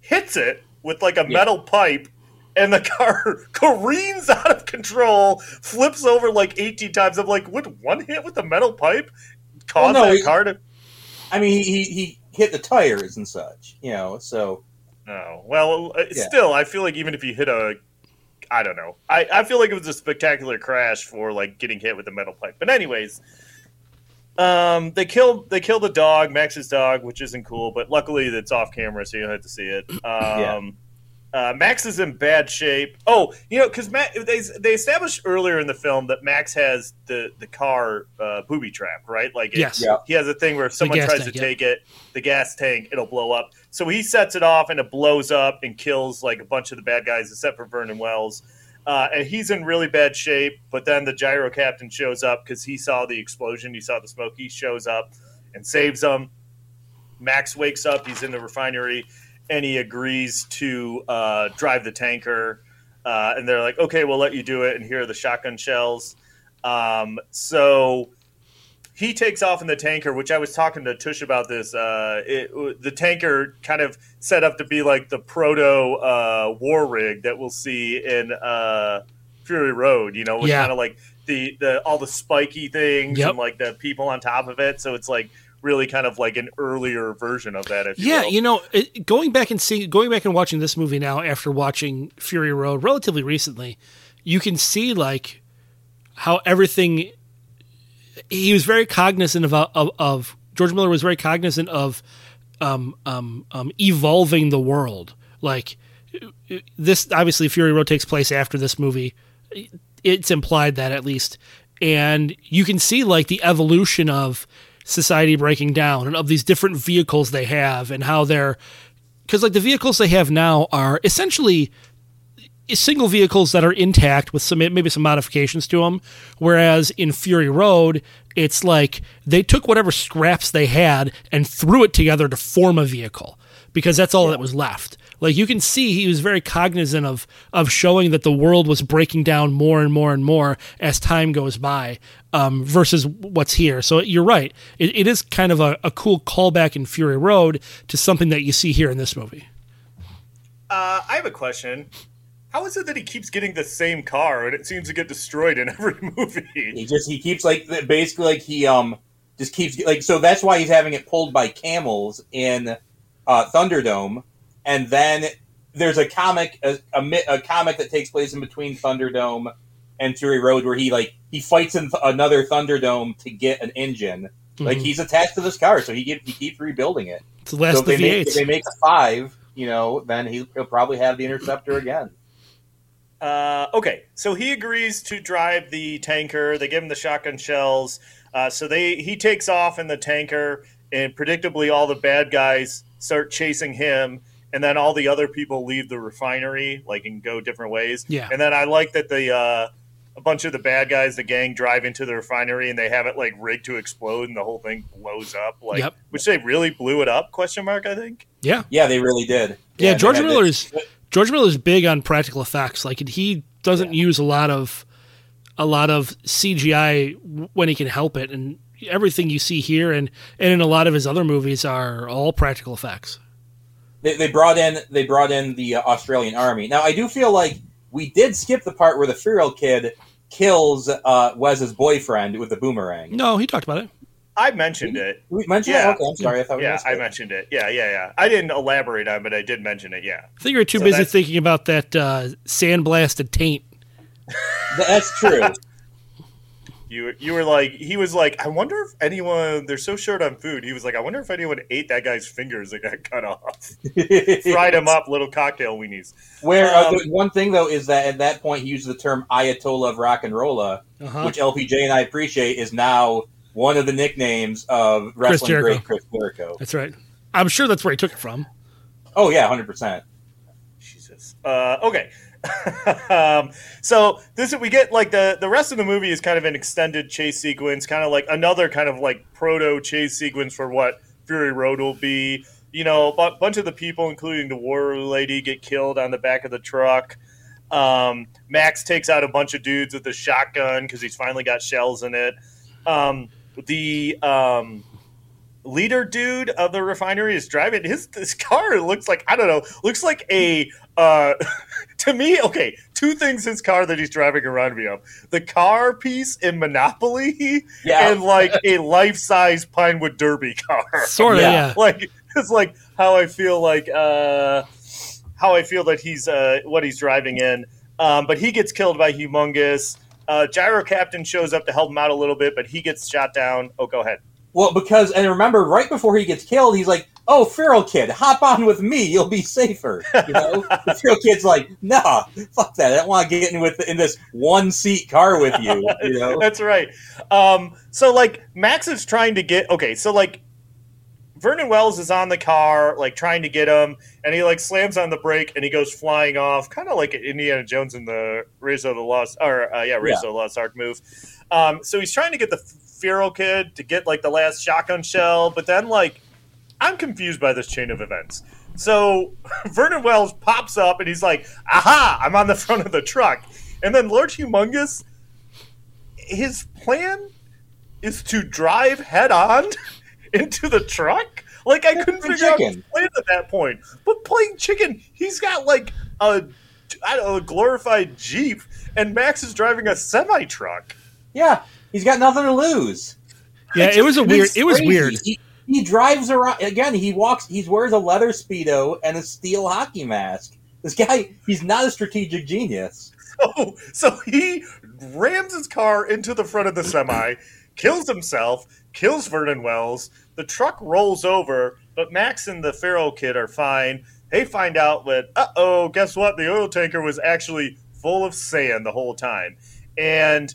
hits it with like a metal pipe, and the car careens out of control, flips over like 18 times. I'm like, would one hit with the metal pipe cause Well, no, that he- car to? I mean, he he hit the tires and such. You know, so No. Well, uh, Yeah. still, I feel like even if you hit a, I don't know. I, I feel like it was a spectacular crash for like getting hit with a metal pipe. But anyways, um, they kill they kill the dog, Max's dog, which isn't cool. But luckily, it's off camera, so you don't have to see it. Um, Uh, Max is in bad shape. Oh, you know, because they they established earlier in the film that Max has the the car uh, booby trap, right? Like, it, Yes. Yeah. he has a thing where if someone tries tank, to yeah. take it, the gas tank, it'll blow up. So he sets it off, and it blows up and kills like a bunch of the bad guys, except for Vernon Wells. Uh, and he's in really bad shape. But then the gyro captain shows up because he saw the explosion, he saw the smoke. He shows up and saves them. Max wakes up. He's in the refinery, and he agrees to uh, drive the tanker. Uh, and they're like, "Okay, we'll let you do it." And here are the shotgun shells. Um, so he takes off in the tanker, which I was talking to Tush about this. Uh, it, the tanker kind of set up to be like the proto uh, war rig that we'll see in uh, Fury Road. You know, with Yeah. kind of like the the all the spiky things Yep. and like the people on top of it. So it's like really kind of like an earlier version of that. If you Yeah, will. you know, it, going back and seeing, going back and watching this movie now after watching Fury Road relatively recently, you can see like how everything. He was very cognizant of of, of George Miller was very cognizant of um, um, um, evolving the world. Like this, obviously, Fury Road takes place after this movie. It's implied that at least, and you can see like the evolution of society breaking down and of these different vehicles they have and how they're because like the vehicles they have now are essentially single vehicles that are intact with some maybe some modifications to them whereas in fury road it's like they took whatever scraps they had and threw it together to form a vehicle because that's all that was left like you can see he was very cognizant of of showing that the world was breaking down more and more and more as time goes by um, versus what's here so you're right it, it is kind of a, a cool callback in fury road to something that you see here in this movie Uh, I have a question. How is it that he keeps getting the same car and it seems to get destroyed in every movie? He just he keeps like basically like he um just keeps like so that's why he's having it pulled by camels in uh, Thunderdome, and then there's a comic a, a, a comic that takes place in between Thunderdome and Fury Road where he like he fights in th- another Thunderdome to get an engine. Like Mhm. he's attached to this car, so he get, he keeps rebuilding it. it's the last so if the they, make, if they make a five, you know, then he, he'll probably have the interceptor again. Uh, okay, so he agrees to drive the tanker. They give him the shotgun shells. Uh, so they he takes off in the tanker, and predictably, all the bad guys start chasing him, and then all the other people leave the refinery, like and go different ways. Yeah. And then I like that the uh, a bunch of the bad guys, the gang, drive into the refinery, and they have it like rigged to explode, and the whole thing blows up. Like, Yep. which they really blew it up? Question mark. I think. yeah Yeah, they really did. Yeah, and George Miller to- is George Miller is big on practical effects. Like he doesn't use a lot of a lot of CGI when he can help it, and everything you see here and and in a lot of his other movies are all practical effects. They, they brought in they brought in the uh, Australian army. Now I do feel like we did skip the part where the feral kid kills uh, Wez's boyfriend with the boomerang. No, he talked about it. I mentioned it. We mentioned Yeah. that? Okay, I'm sorry. I thought Yeah, missed I it. mentioned it. Yeah, yeah, yeah. I didn't elaborate on, it, but I did mention it. Yeah. I think you're too So busy thinking about that uh, sandblasted taint. That's true. You you were like he was like I wonder if anyone they're so short on food. He was like I wonder if anyone ate that guy's fingers that got cut off. Fried him up, little cocktail weenies. Where uh, Um, the one thing though is that at that point he used the term Ayatollah of rock and rolla, Uh-huh. which LPJ and I appreciate is now one of the nicknames of wrestling Jericho. great Chris Jericho. That's right. I'm sure that's where he took it from. Oh yeah, hundred percent. Jesus. Uh, okay. Um, so this we get like the the rest of the movie is kind of an extended chase sequence, kind of like another kind of like proto chase sequence for what Fury Road will be. You know, a bunch of the people, including the war lady, get killed on the back of the truck. Um, Max takes out a bunch of dudes with a shotgun because he's finally got shells in it. Um, the um, leader dude of the refinery is driving his this car looks like I don't know looks like a uh to me okay two things his car that he's driving around me of the car piece in Monopoly Yeah. and like a life size Pinewood Derby car Sort of, Yeah. yeah. like it's like how I feel like uh how I feel that he's uh what he's driving in um but he gets killed by Humungus uh Gyro Captain shows up to help him out a little bit but he gets shot down oh go ahead Well, because and remember, right before he gets killed, he's like, "Oh, Feral Kid, hop on with me. You'll be safer." You know, the Feral Kid's like, "Nah, fuck that. I don't want to get in with in this one seat car with you." You know, That's right. Um, so like Max is trying to get okay. So like Vernon Wells is on the car, like trying to get him, and he like slams on the brake and he goes flying off, kind of like Indiana Jones in the Raise of the Lost, or uh, yeah, Raise of the Lost Ark move. Um, so he's trying to get the feral kid to get like the last shotgun shell, but then like I'm confused by this chain of events. So Vernon Wells pops up and he's like, "Aha! I'm on the front of the truck," and then Lord Humungus, his plan is to drive head on into the truck. Like I couldn't playing figure out chicken. his plan at that point. But playing chicken, he's got like a I don't know, a glorified Jeep, and Max is driving a semi truck. yeah, he's got nothing to lose. Yeah, it was a weird. It was crazy. weird. He, he drives around again. He walks. He wears a leather speedo and a steel hockey mask. This guy, he's not a strategic genius. So, so he rams his car into the front of the semi, kills himself, kills Vernon Wells. The truck rolls over, but Max and the feral kid are fine. They find out that, uh oh, guess what? The oil tanker was actually full of sand the whole time. And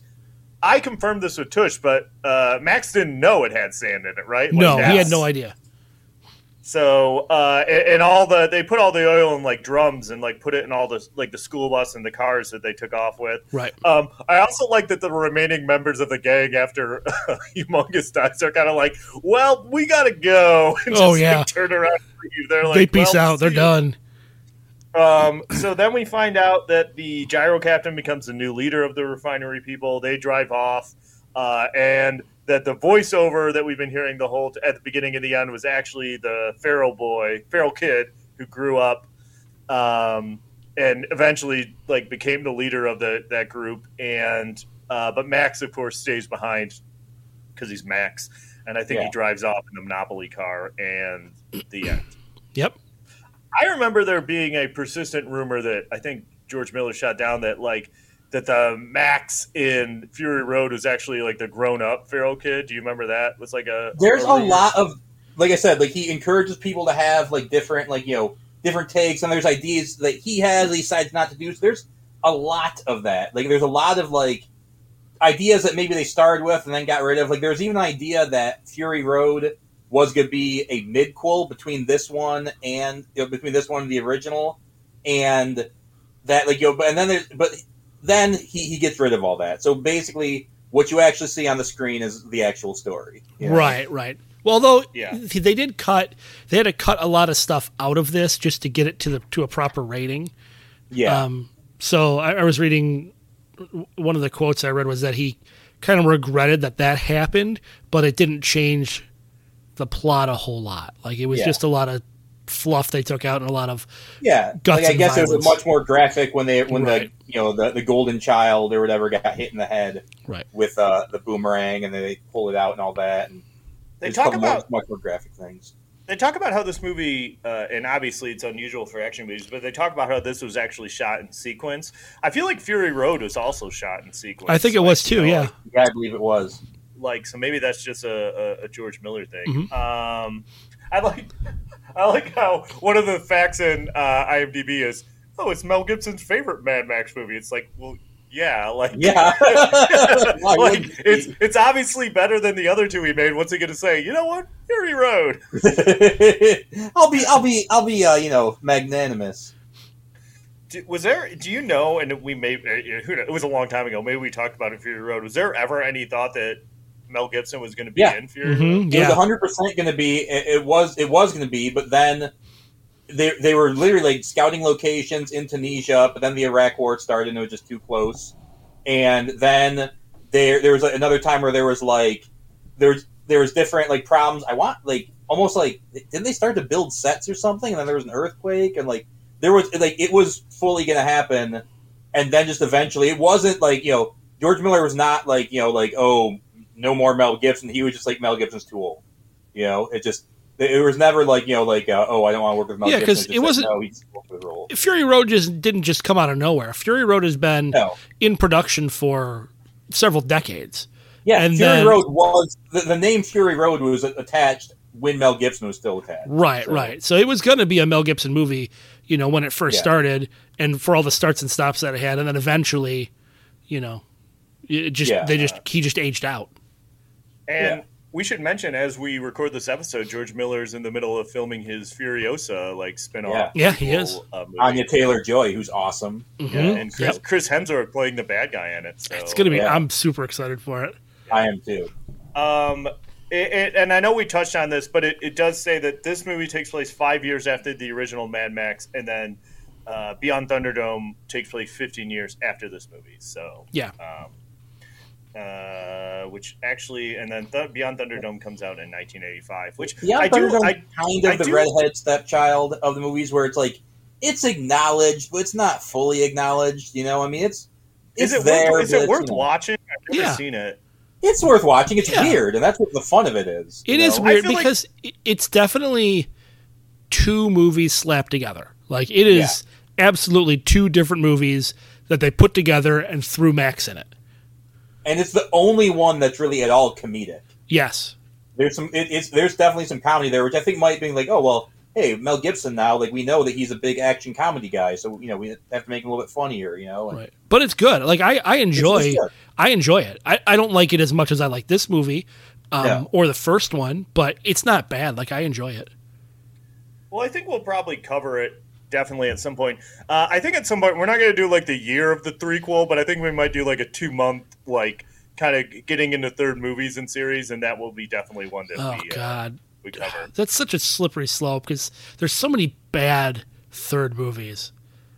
I confirmed this with Tush, but uh, Max didn't know it had sand in it, right? Like, No, he had no idea. so uh, and, and all the they put all the oil in like drums and like put it in all the like the school bus and the cars that they took off with. Right. Um, I also like that the remaining members of the gang after Humungus dies are kind of like, well, we gotta go. And Oh, just, yeah. like, turn around. They're like, they peace well, out. They're you. done. Um, so then we find out that the gyro captain becomes the new leader of the refinery people. They drive off, uh, and that the voiceover that we've been hearing the whole at the beginning and the end was actually the feral boy, feral kid who grew up, um, and eventually like became the leader of the that group. And uh, but Max, of course, stays behind because he's Max, and I think he drives off in the Monopoly car. And the end. Yep. I remember there being a persistent rumor that I think George Miller shot down that like that the Max in Fury Road was actually like the grown up feral kid. Do you remember that? It Was like a There's a rumor? lot of, like I said, like he encourages people to have like different, like you know, different takes, and there's ideas that he has. He decides not to do. So there's a lot of that. Like there's a lot of like ideas that maybe they started with and then got rid of. Like there's even an idea that Fury Road was going to be a midquel between this one and you know, between this one and the original, and that like you know, but and then there's but then he he gets rid of all that. So basically, what you actually see on the screen is the actual story. you know? Right, right. Well, though Yeah. they did cut, they had to cut a lot of stuff out of this just to get it to the to a proper rating. Yeah. Um, so I, I was reading one of the quotes I read was that he kind of regretted that that happened, but it didn't change the plot a whole lot. Like it was Yeah. just a lot of fluff they took out and a lot of yeah. guts like I and guess it was much more graphic when they when Right. the you know the, the golden child or whatever got hit in the head right. with uh, the boomerang and then they pull it out and all that and They talk about more, much more graphic things. they talk about how this movie, uh, and obviously it's unusual for action movies, but they talk about how this was actually shot in sequence. I feel like Fury Road was also shot in sequence. I think it Like, was you too. know, yeah. like- Yeah, I believe it was. Like so maybe that's just a, a, a George Miller thing. Mm-hmm. Um, I like I like how one of the facts in uh, IMDb is oh it's Mel Gibson's favorite Mad Max movie. It's like well yeah like Yeah. Like it's it's obviously better than the other two he made. What's he going to say? You know what? Fury Road. I'll be I'll be I'll be uh, you know magnanimous. Do, was there? Do you know? And we may uh, who knows, it was a long time ago. Maybe we talked about it Fury Road. Was there ever any thought that Mel Gibson was going to be Yeah. in Fury Road? hmm It was 100 percent going to be. It, it was. It was going to be. But then they they were literally like scouting locations in Tunisia. But then the Iraq War started, and it was just too close. And then there there was like, another time where there was like there's there was different like problems. I want like almost like didn't they start to build sets or something? And then there was an earthquake, and like there was like it was fully going to happen. And then just eventually, it wasn't like you know George Miller was not like you know like oh no more Mel Gibson. He was just like Mel Gibson's too old. You know, it just it was never like you know like uh, oh I don't want to work with Mel Yeah, Gibson. 'cause It's it wasn't- no he's too old for the role. Fury Road just didn't just come out of nowhere. Fury Road has been No, in production for several decades. yeah, And Fury then- Road was the, the name Fury Road was attached when Mel Gibson was still attached. Right, So, right. So it was going to be a Mel Gibson movie, you know, when it first Yeah. started, and for all the starts and stops that it had, and then eventually, you know, it just Yeah. they just he just aged out. And Yeah. we should mention as we record this episode, George Miller's in the middle of filming his Furiosa like spin-off. Yeah. Yeah, he is. Uh. Anya Taylor Joy, who's awesome. Yeah, Mhm. and Chris, Yep. Chris Hemsworth playing the bad guy in it. So It's gonna be. yeah. I'm super excited for it. I am too. Um, it, it, and I know we touched on this, but it, it does say that this movie takes place five years after the original Mad Max, and then uh, Beyond Thunderdome takes place 15 years after this movie. So, Yeah. um, uh, which actually, and then Th- Beyond Thunderdome comes out in 1985, which Beyond I do. I, kind of I the do- redheaded stepchild of the movies, where it's like it's acknowledged, but it's not fully acknowledged. You know, I mean, it's is it there. worth, is it worth you know, watching? I've never Yeah. seen it. It's worth watching. It's Yeah. weird, and that's what the fun of it is. It you is know? Weird feel like- because it's definitely two movies slapped together. Like it is absolutely two different movies that they put together and threw Max in it. And it's the only one that's really at all comedic. Yes. There's some. It, it's there's definitely some comedy there, which I think might be like, oh well, hey, Mel Gibson now, like we know that he's a big action comedy guy, so you know we have to make him a little bit funnier, you know. and- Right. But it's good. Like I, I enjoy it's good. I enjoy it. I, I don't like it as much as I like this movie. Um, Yeah. or the first one, but it's not bad. Like I enjoy it. Well, I think we'll probably cover it definitely at some point. Uh, I think at some point we're not going to do like the year of the threequel, but I think we might do like a two month like kind of getting into third movies and series, and that will be definitely one that Oh we uh, we cover. that's such a slippery slope because there's so many bad third movies.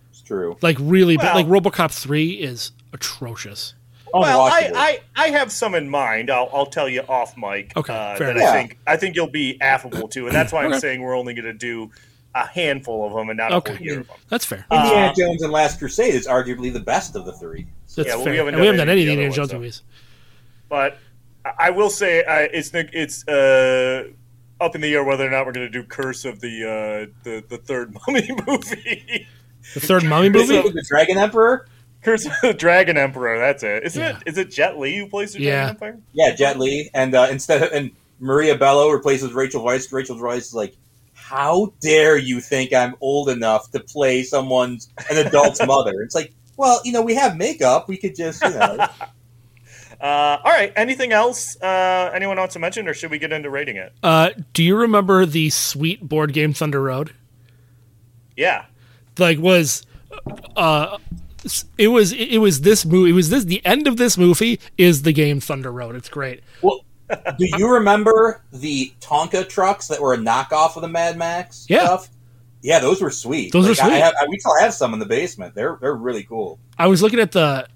It's true. Like really, bad. Like RoboCop three is atrocious. Well, I, I, I have some in mind. I'll, I'll tell you off mic. Okay, uh, fair that enough. I Yeah. think I think you'll be affable to, and that's why I'm Okay. saying we're only going to do a handful of them and not Okay. a whole year of them. That's fair. Indiana Uh, Jones and Last Crusade is arguably the best of the three. That's yeah, well, we fair. haven't and we haven't done done any the any Indiana of Jones other movies. But I- I will say uh, it's it's uh, up in the air whether or not we're going to do Curse of the uh, the the third Mummy movie. The third Mummy This movie. is the Dragon Emperor. Curse of the Dragon Emperor. That's it. Isn't Yeah. it? Is it Jet Li who plays the Yeah. Dragon Empire? Yeah, Jet Li, and uh, instead of and Maria Bello replaces Rachel Weisz. Rachel Weisz is like, "How dare you think I'm old enough to play someone's an adult's mother?" It's like, well, you know, we have makeup. We could just, you know, Uh, all right. Anything else? Uh, anyone wants to mention, or should we get into rating it? Uh, do you remember the sweet board game Thunder Road? Yeah. Like was, uh, it was it was this movie. It was this the end of this movie is the game Thunder Road. It's great. well. Do you remember the Tonka trucks that were a knockoff of the Mad Max Yeah. stuff? Yeah, those were sweet. Those are Like, I sweet. have, I, we still have some in the basement. They're they're really cool. I was looking at the.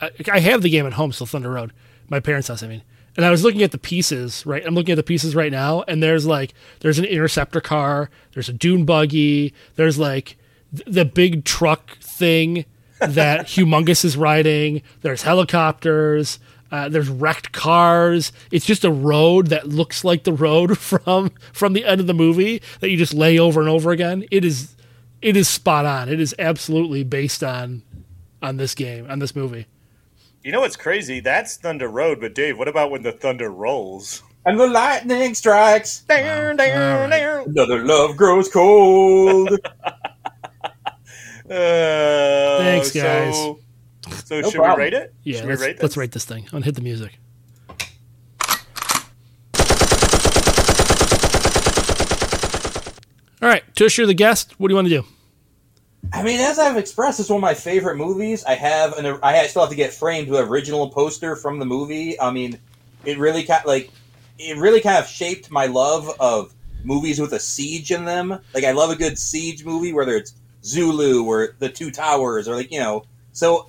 I- I have the game at home, still Thunder Road. My parents' house, I mean. And I was looking at the pieces, right? I'm looking at the pieces right now, and there's like, there's an interceptor car, there's a dune buggy, there's like th- the big truck thing that Humungus is riding, there's helicopters, uh, there's wrecked cars. It's just a road that looks like the road from from the end of the movie that you just lay over and over again. It is, it is spot on. It is absolutely based on on this game, on this movie. You know what's crazy? That's Thunder Road, but Dave, what about when the thunder rolls? And the lightning strikes. Down, down, down. Another love grows cold. Uh, Thanks, guys. So, No should problem. we rate it? Yeah, should let's, rate this? let's rate this thing. I'm gonna hit the music. All right, Tush, you're the guest. What do you want to do? I mean, as I've expressed, it's one of my favorite movies. I have an I still have to get framed with original poster from the movie. I mean, it really kind like it really kind of shaped my love of movies with a siege in them. Like I love a good siege movie, whether it's Zulu or The Two Towers or like you know. So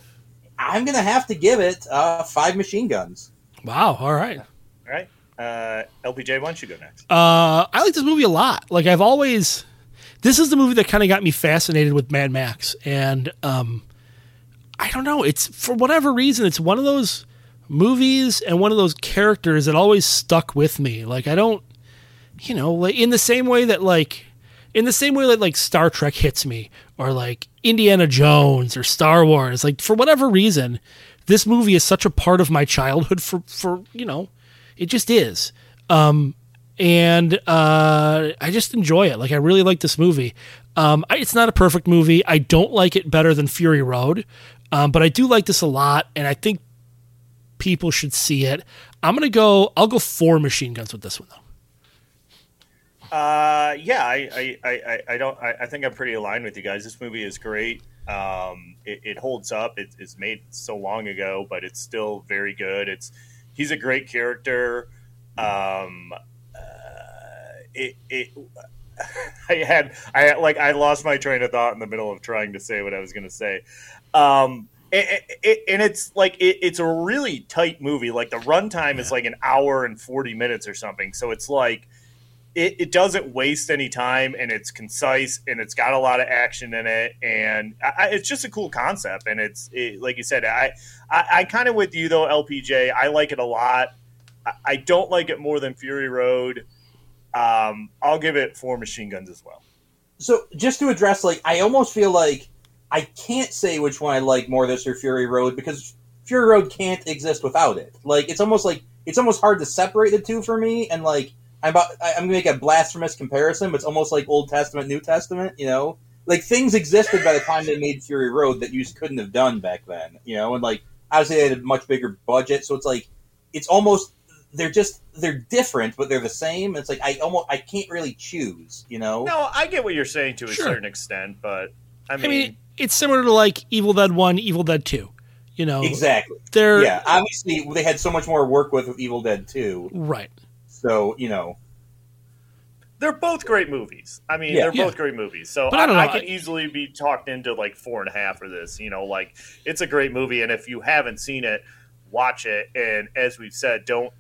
I'm gonna have to give it uh, five machine guns. Wow. All right. All right. Uh, LPJ, why don't you go next? Uh, I like this movie a lot. Like I've always, this is the movie that kind of got me fascinated with Mad Max, and um, I don't know. It's for whatever reason, it's one of those movies and one of those characters that always stuck with me. Like I don't, you know, like in the same way that like, in the same way that like Star Trek hits me, or like Indiana Jones or Star Wars. Like for whatever reason, this movie is such a part of my childhood. For for you know, it just is. Um, and uh, I just enjoy it. Like I really like this movie. Um, I, it's not a perfect movie. I don't like it better than Fury Road, um, but I do like this a lot, and I think people should see it. I'm gonna go. I'll go four machine guns with this one though. Uh, yeah, I, I, I, I don't. I, I think I'm pretty aligned with you guys. This movie is great. Um, it, it holds up. It, it's made so long ago, but it's still very good. It's he's a great character. Um, uh, it, it I had I had, like I lost my train of thought in the middle of trying to say what I was going to say. Um, it, it, and it's like it, it's a really tight movie. Like the runtime is like an hour and forty minutes or something. So it's like it, it doesn't waste any time, and it's concise, and it's got a lot of action in it, and I, it's just a cool concept. And it's it, like you said, I I, I kind of with you though, LPJ. I like it a lot. I, I don't like it more than Fury Road. Um, I'll give it four machine guns as well. So just to address, like, I almost feel like I can't say which one I like more, this or Fury Road, because Fury Road can't exist without it. Like, it's almost like it's almost hard to separate the two for me, and like I'm about I- I'm gonna make a blasphemous comparison, but it's almost like Old Testament, New Testament. You know, like things existed by the time they made Fury Road that you just couldn't have done back then. You know, and like obviously they had a much bigger budget, so it's like it's almost they're just they're different, but they're the same. It's like I almost I can't really choose. You know, No, I get what you're saying to a Sure. certain extent, but I I mean, mean, it's similar to like Evil Dead One, Evil Dead Two. You know, exactly. they're Yeah, obviously they had so much more work with with Evil Dead 2. right. So you know, they're both great movies. I mean, Yeah. they're Yeah. both great movies. So But I I, I, know, can easily be talked into like four and a half for this. You know, like it's a great movie, and if you haven't seen it, watch it. And as we've said, don't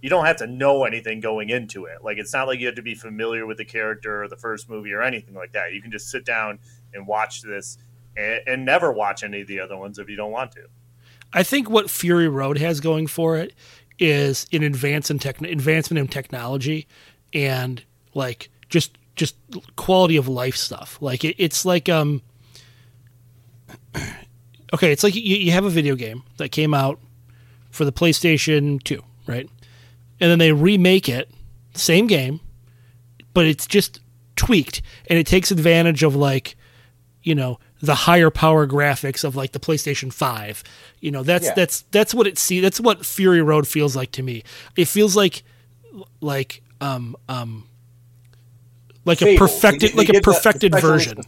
you don't have to know anything going into it. Like it's not like you have to be familiar with the character or the first movie or anything like that. You can just sit down and watch this, and, and never watch any of the other ones if you don't want to. I think what Fury Road has going for it is an advance in tech, advancement in technology, and like just just quality of life stuff. Like it, it's like um, okay, it's like you, you have a video game that came out for the PlayStation Two, right? And then they remake it, same game, but it's just tweaked, and it takes advantage of like you know the higher power graphics of like the PlayStation 5. You know, that's Yeah. that's that's what it see that's what Fury Road feels like to me. It feels like like um um like a perfected They- they like a give the- the perfected version.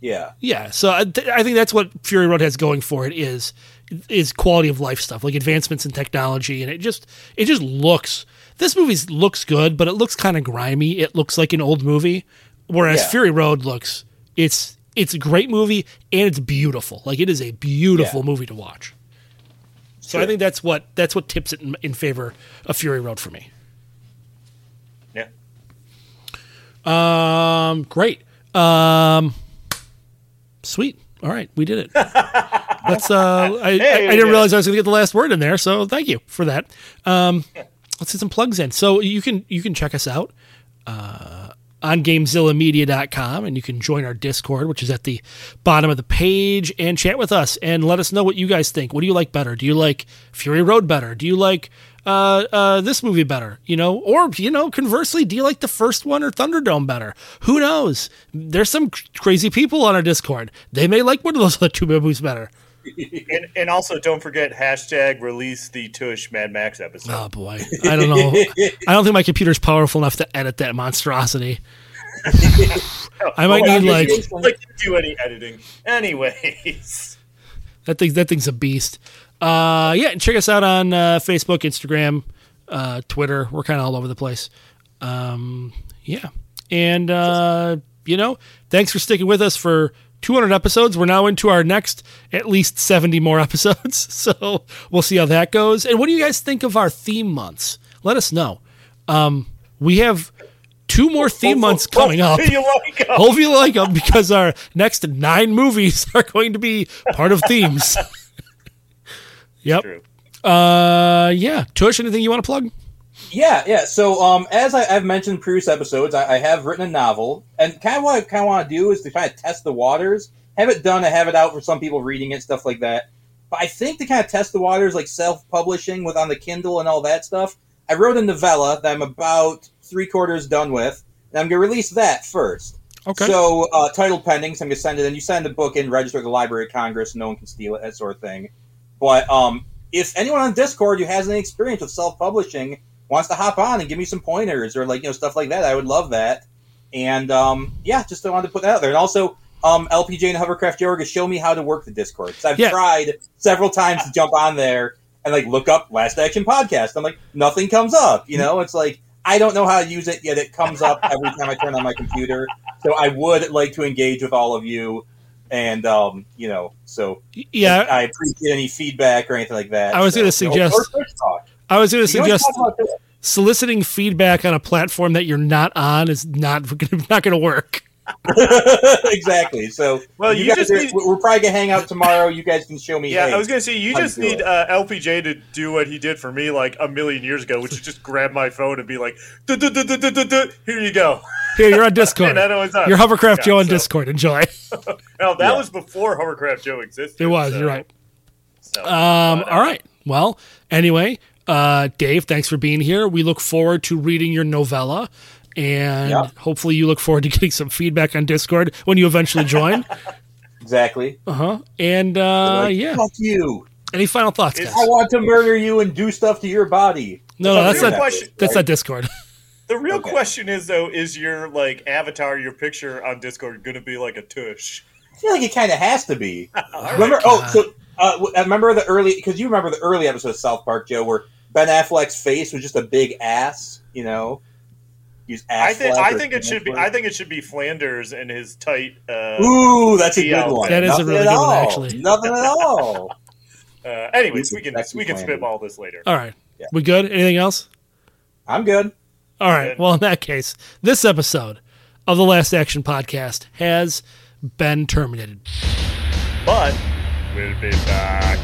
Yeah, Yeah, so I, th- I think that's what Fury Road has going for it is is quality of life stuff, like advancements in technology, and it just it just looks. This movie looks good, but it looks kind of grimy. It looks like an old movie, whereas Yeah. Fury Road looks it's it's a great movie and it's beautiful. Like it is a beautiful Yeah. movie to watch. So I think that's what that's what tips it in, in favor of Fury Road for me. Yeah. Um, great. Um, sweet. All right, we did it. Let's. Uh, I, I, Hey, I did didn't realize I was going to get the last word in there, so thank you for that. Um, let's get some plugs in. So you can you can check us out uh, on GameZillaMedia.com, and you can join our Discord, which is at the bottom of the page, and chat with us and let us know what you guys think. What do you like better? Do you like Fury Road better? Do you like uh, uh, this movie better? You know, or you know, conversely, do you like the first one or Thunderdome better? Who knows? There's some cr- crazy people on our Discord. They may like one of those two movies better. And, and also, don't forget hashtag release the Tush Mad Max episode. Oh boy, I don't know. I don't think my computer's powerful enough to edit that monstrosity. I might Well, need like like do any editing. Anyways, that thing. That thing's a beast. Uh, yeah, and check us out on uh, Facebook, Instagram, uh, Twitter. We're kind of all over the place. Um, yeah, and uh, you know, thanks for sticking with us for 200 episodes. We're now into our next at least 70 more episodes. So we'll see how that goes. And what do you guys think of our theme months? Let us know. Um, we have two more theme months coming up. You like 'em. Hope you like them because our next nine movies are going to be part of themes. yep. Uh, yeah. Tush, anything you want to plug? Yeah, yeah. So, um, as I, I've mentioned in previous episodes, I, I have written a novel, and kind of what I kind of want to do is to kind of test the waters, have it done, and have it out for some people reading it, stuff like that. But I think to kind of test the waters, like self-publishing with on the Kindle and all that stuff, I wrote a novella that I'm about three quarters done with, and I'm gonna release that first. Okay. So uh, title pending, so I'm gonna send it and You send the book in, register at the Library of Congress, no one can steal it, that sort of thing. But um, if anyone on Discord who has any experience with self-publishing wants to hop on and give me some pointers or like you know stuff like that, I would love that. And um, yeah, just I wanted to put that out there. And also, um, LPJ and Hovercraft Jorga show me how to work the Discord. I've Yeah. tried several times to jump on there and like look up Last Action Podcast. I'm like, nothing comes up. You know, it's like I don't know how to use it yet. It comes up every time I turn on my computer. So I would like to engage with all of you. And um, you know, so yeah, I appreciate any feedback or anything like that. I was So, gonna you know, suggest- Twitch talk. I was going to suggest talk about this. soliciting feedback on a platform that you're not on is not not going to work. exactly. So, Well, you, you guys just are, need- we're probably gonna hang out tomorrow. You guys can show me. Yeah, hey, I was gonna say you just need uh, LPJ to do what he did for me like a million years ago, which is just grab my phone and be like, "Duh, duh, duh, duh, duh, duh, duh, "Here you go." Here, you're on Discord. And that always does. You're Hovercraft Yeah, Joe on so- Discord. Enjoy. No, that Yeah. was before Hovercraft Joe existed. It was. so- You're right. so, Um, uh, all right. Well, anyway, uh, Dave, thanks for being here. We look forward to reading your novella, and Yeah. hopefully, you look forward to getting some feedback on Discord when you eventually join. exactly. uh huh. And uh, Like, yeah, Fuck you. any final thoughts, guys? I want to murder you and do stuff to your body. No, no, that's real not. question. That's not Discord. The real Okay. question is though: Is your like avatar, your picture on Discord, going to be like a tush? I feel like it kind of has to be. remember? Oh, so uh, remember the early because you remember the early episode of South Park, Joe, where Ben Affleck's face was just a big ass. You know, use I think I think it should be. I think it should be Flanders and his tight. Uh, Ooh, that's a good one. That is a really at good one, actually. Nothing at all. uh, anyways, we can we can Flanders. spitball this later. All right. Yeah. We good? Anything else? I'm good. All right. Good. Well, in that case, this episode of the Last Action Podcast has been terminated. But we'll be back.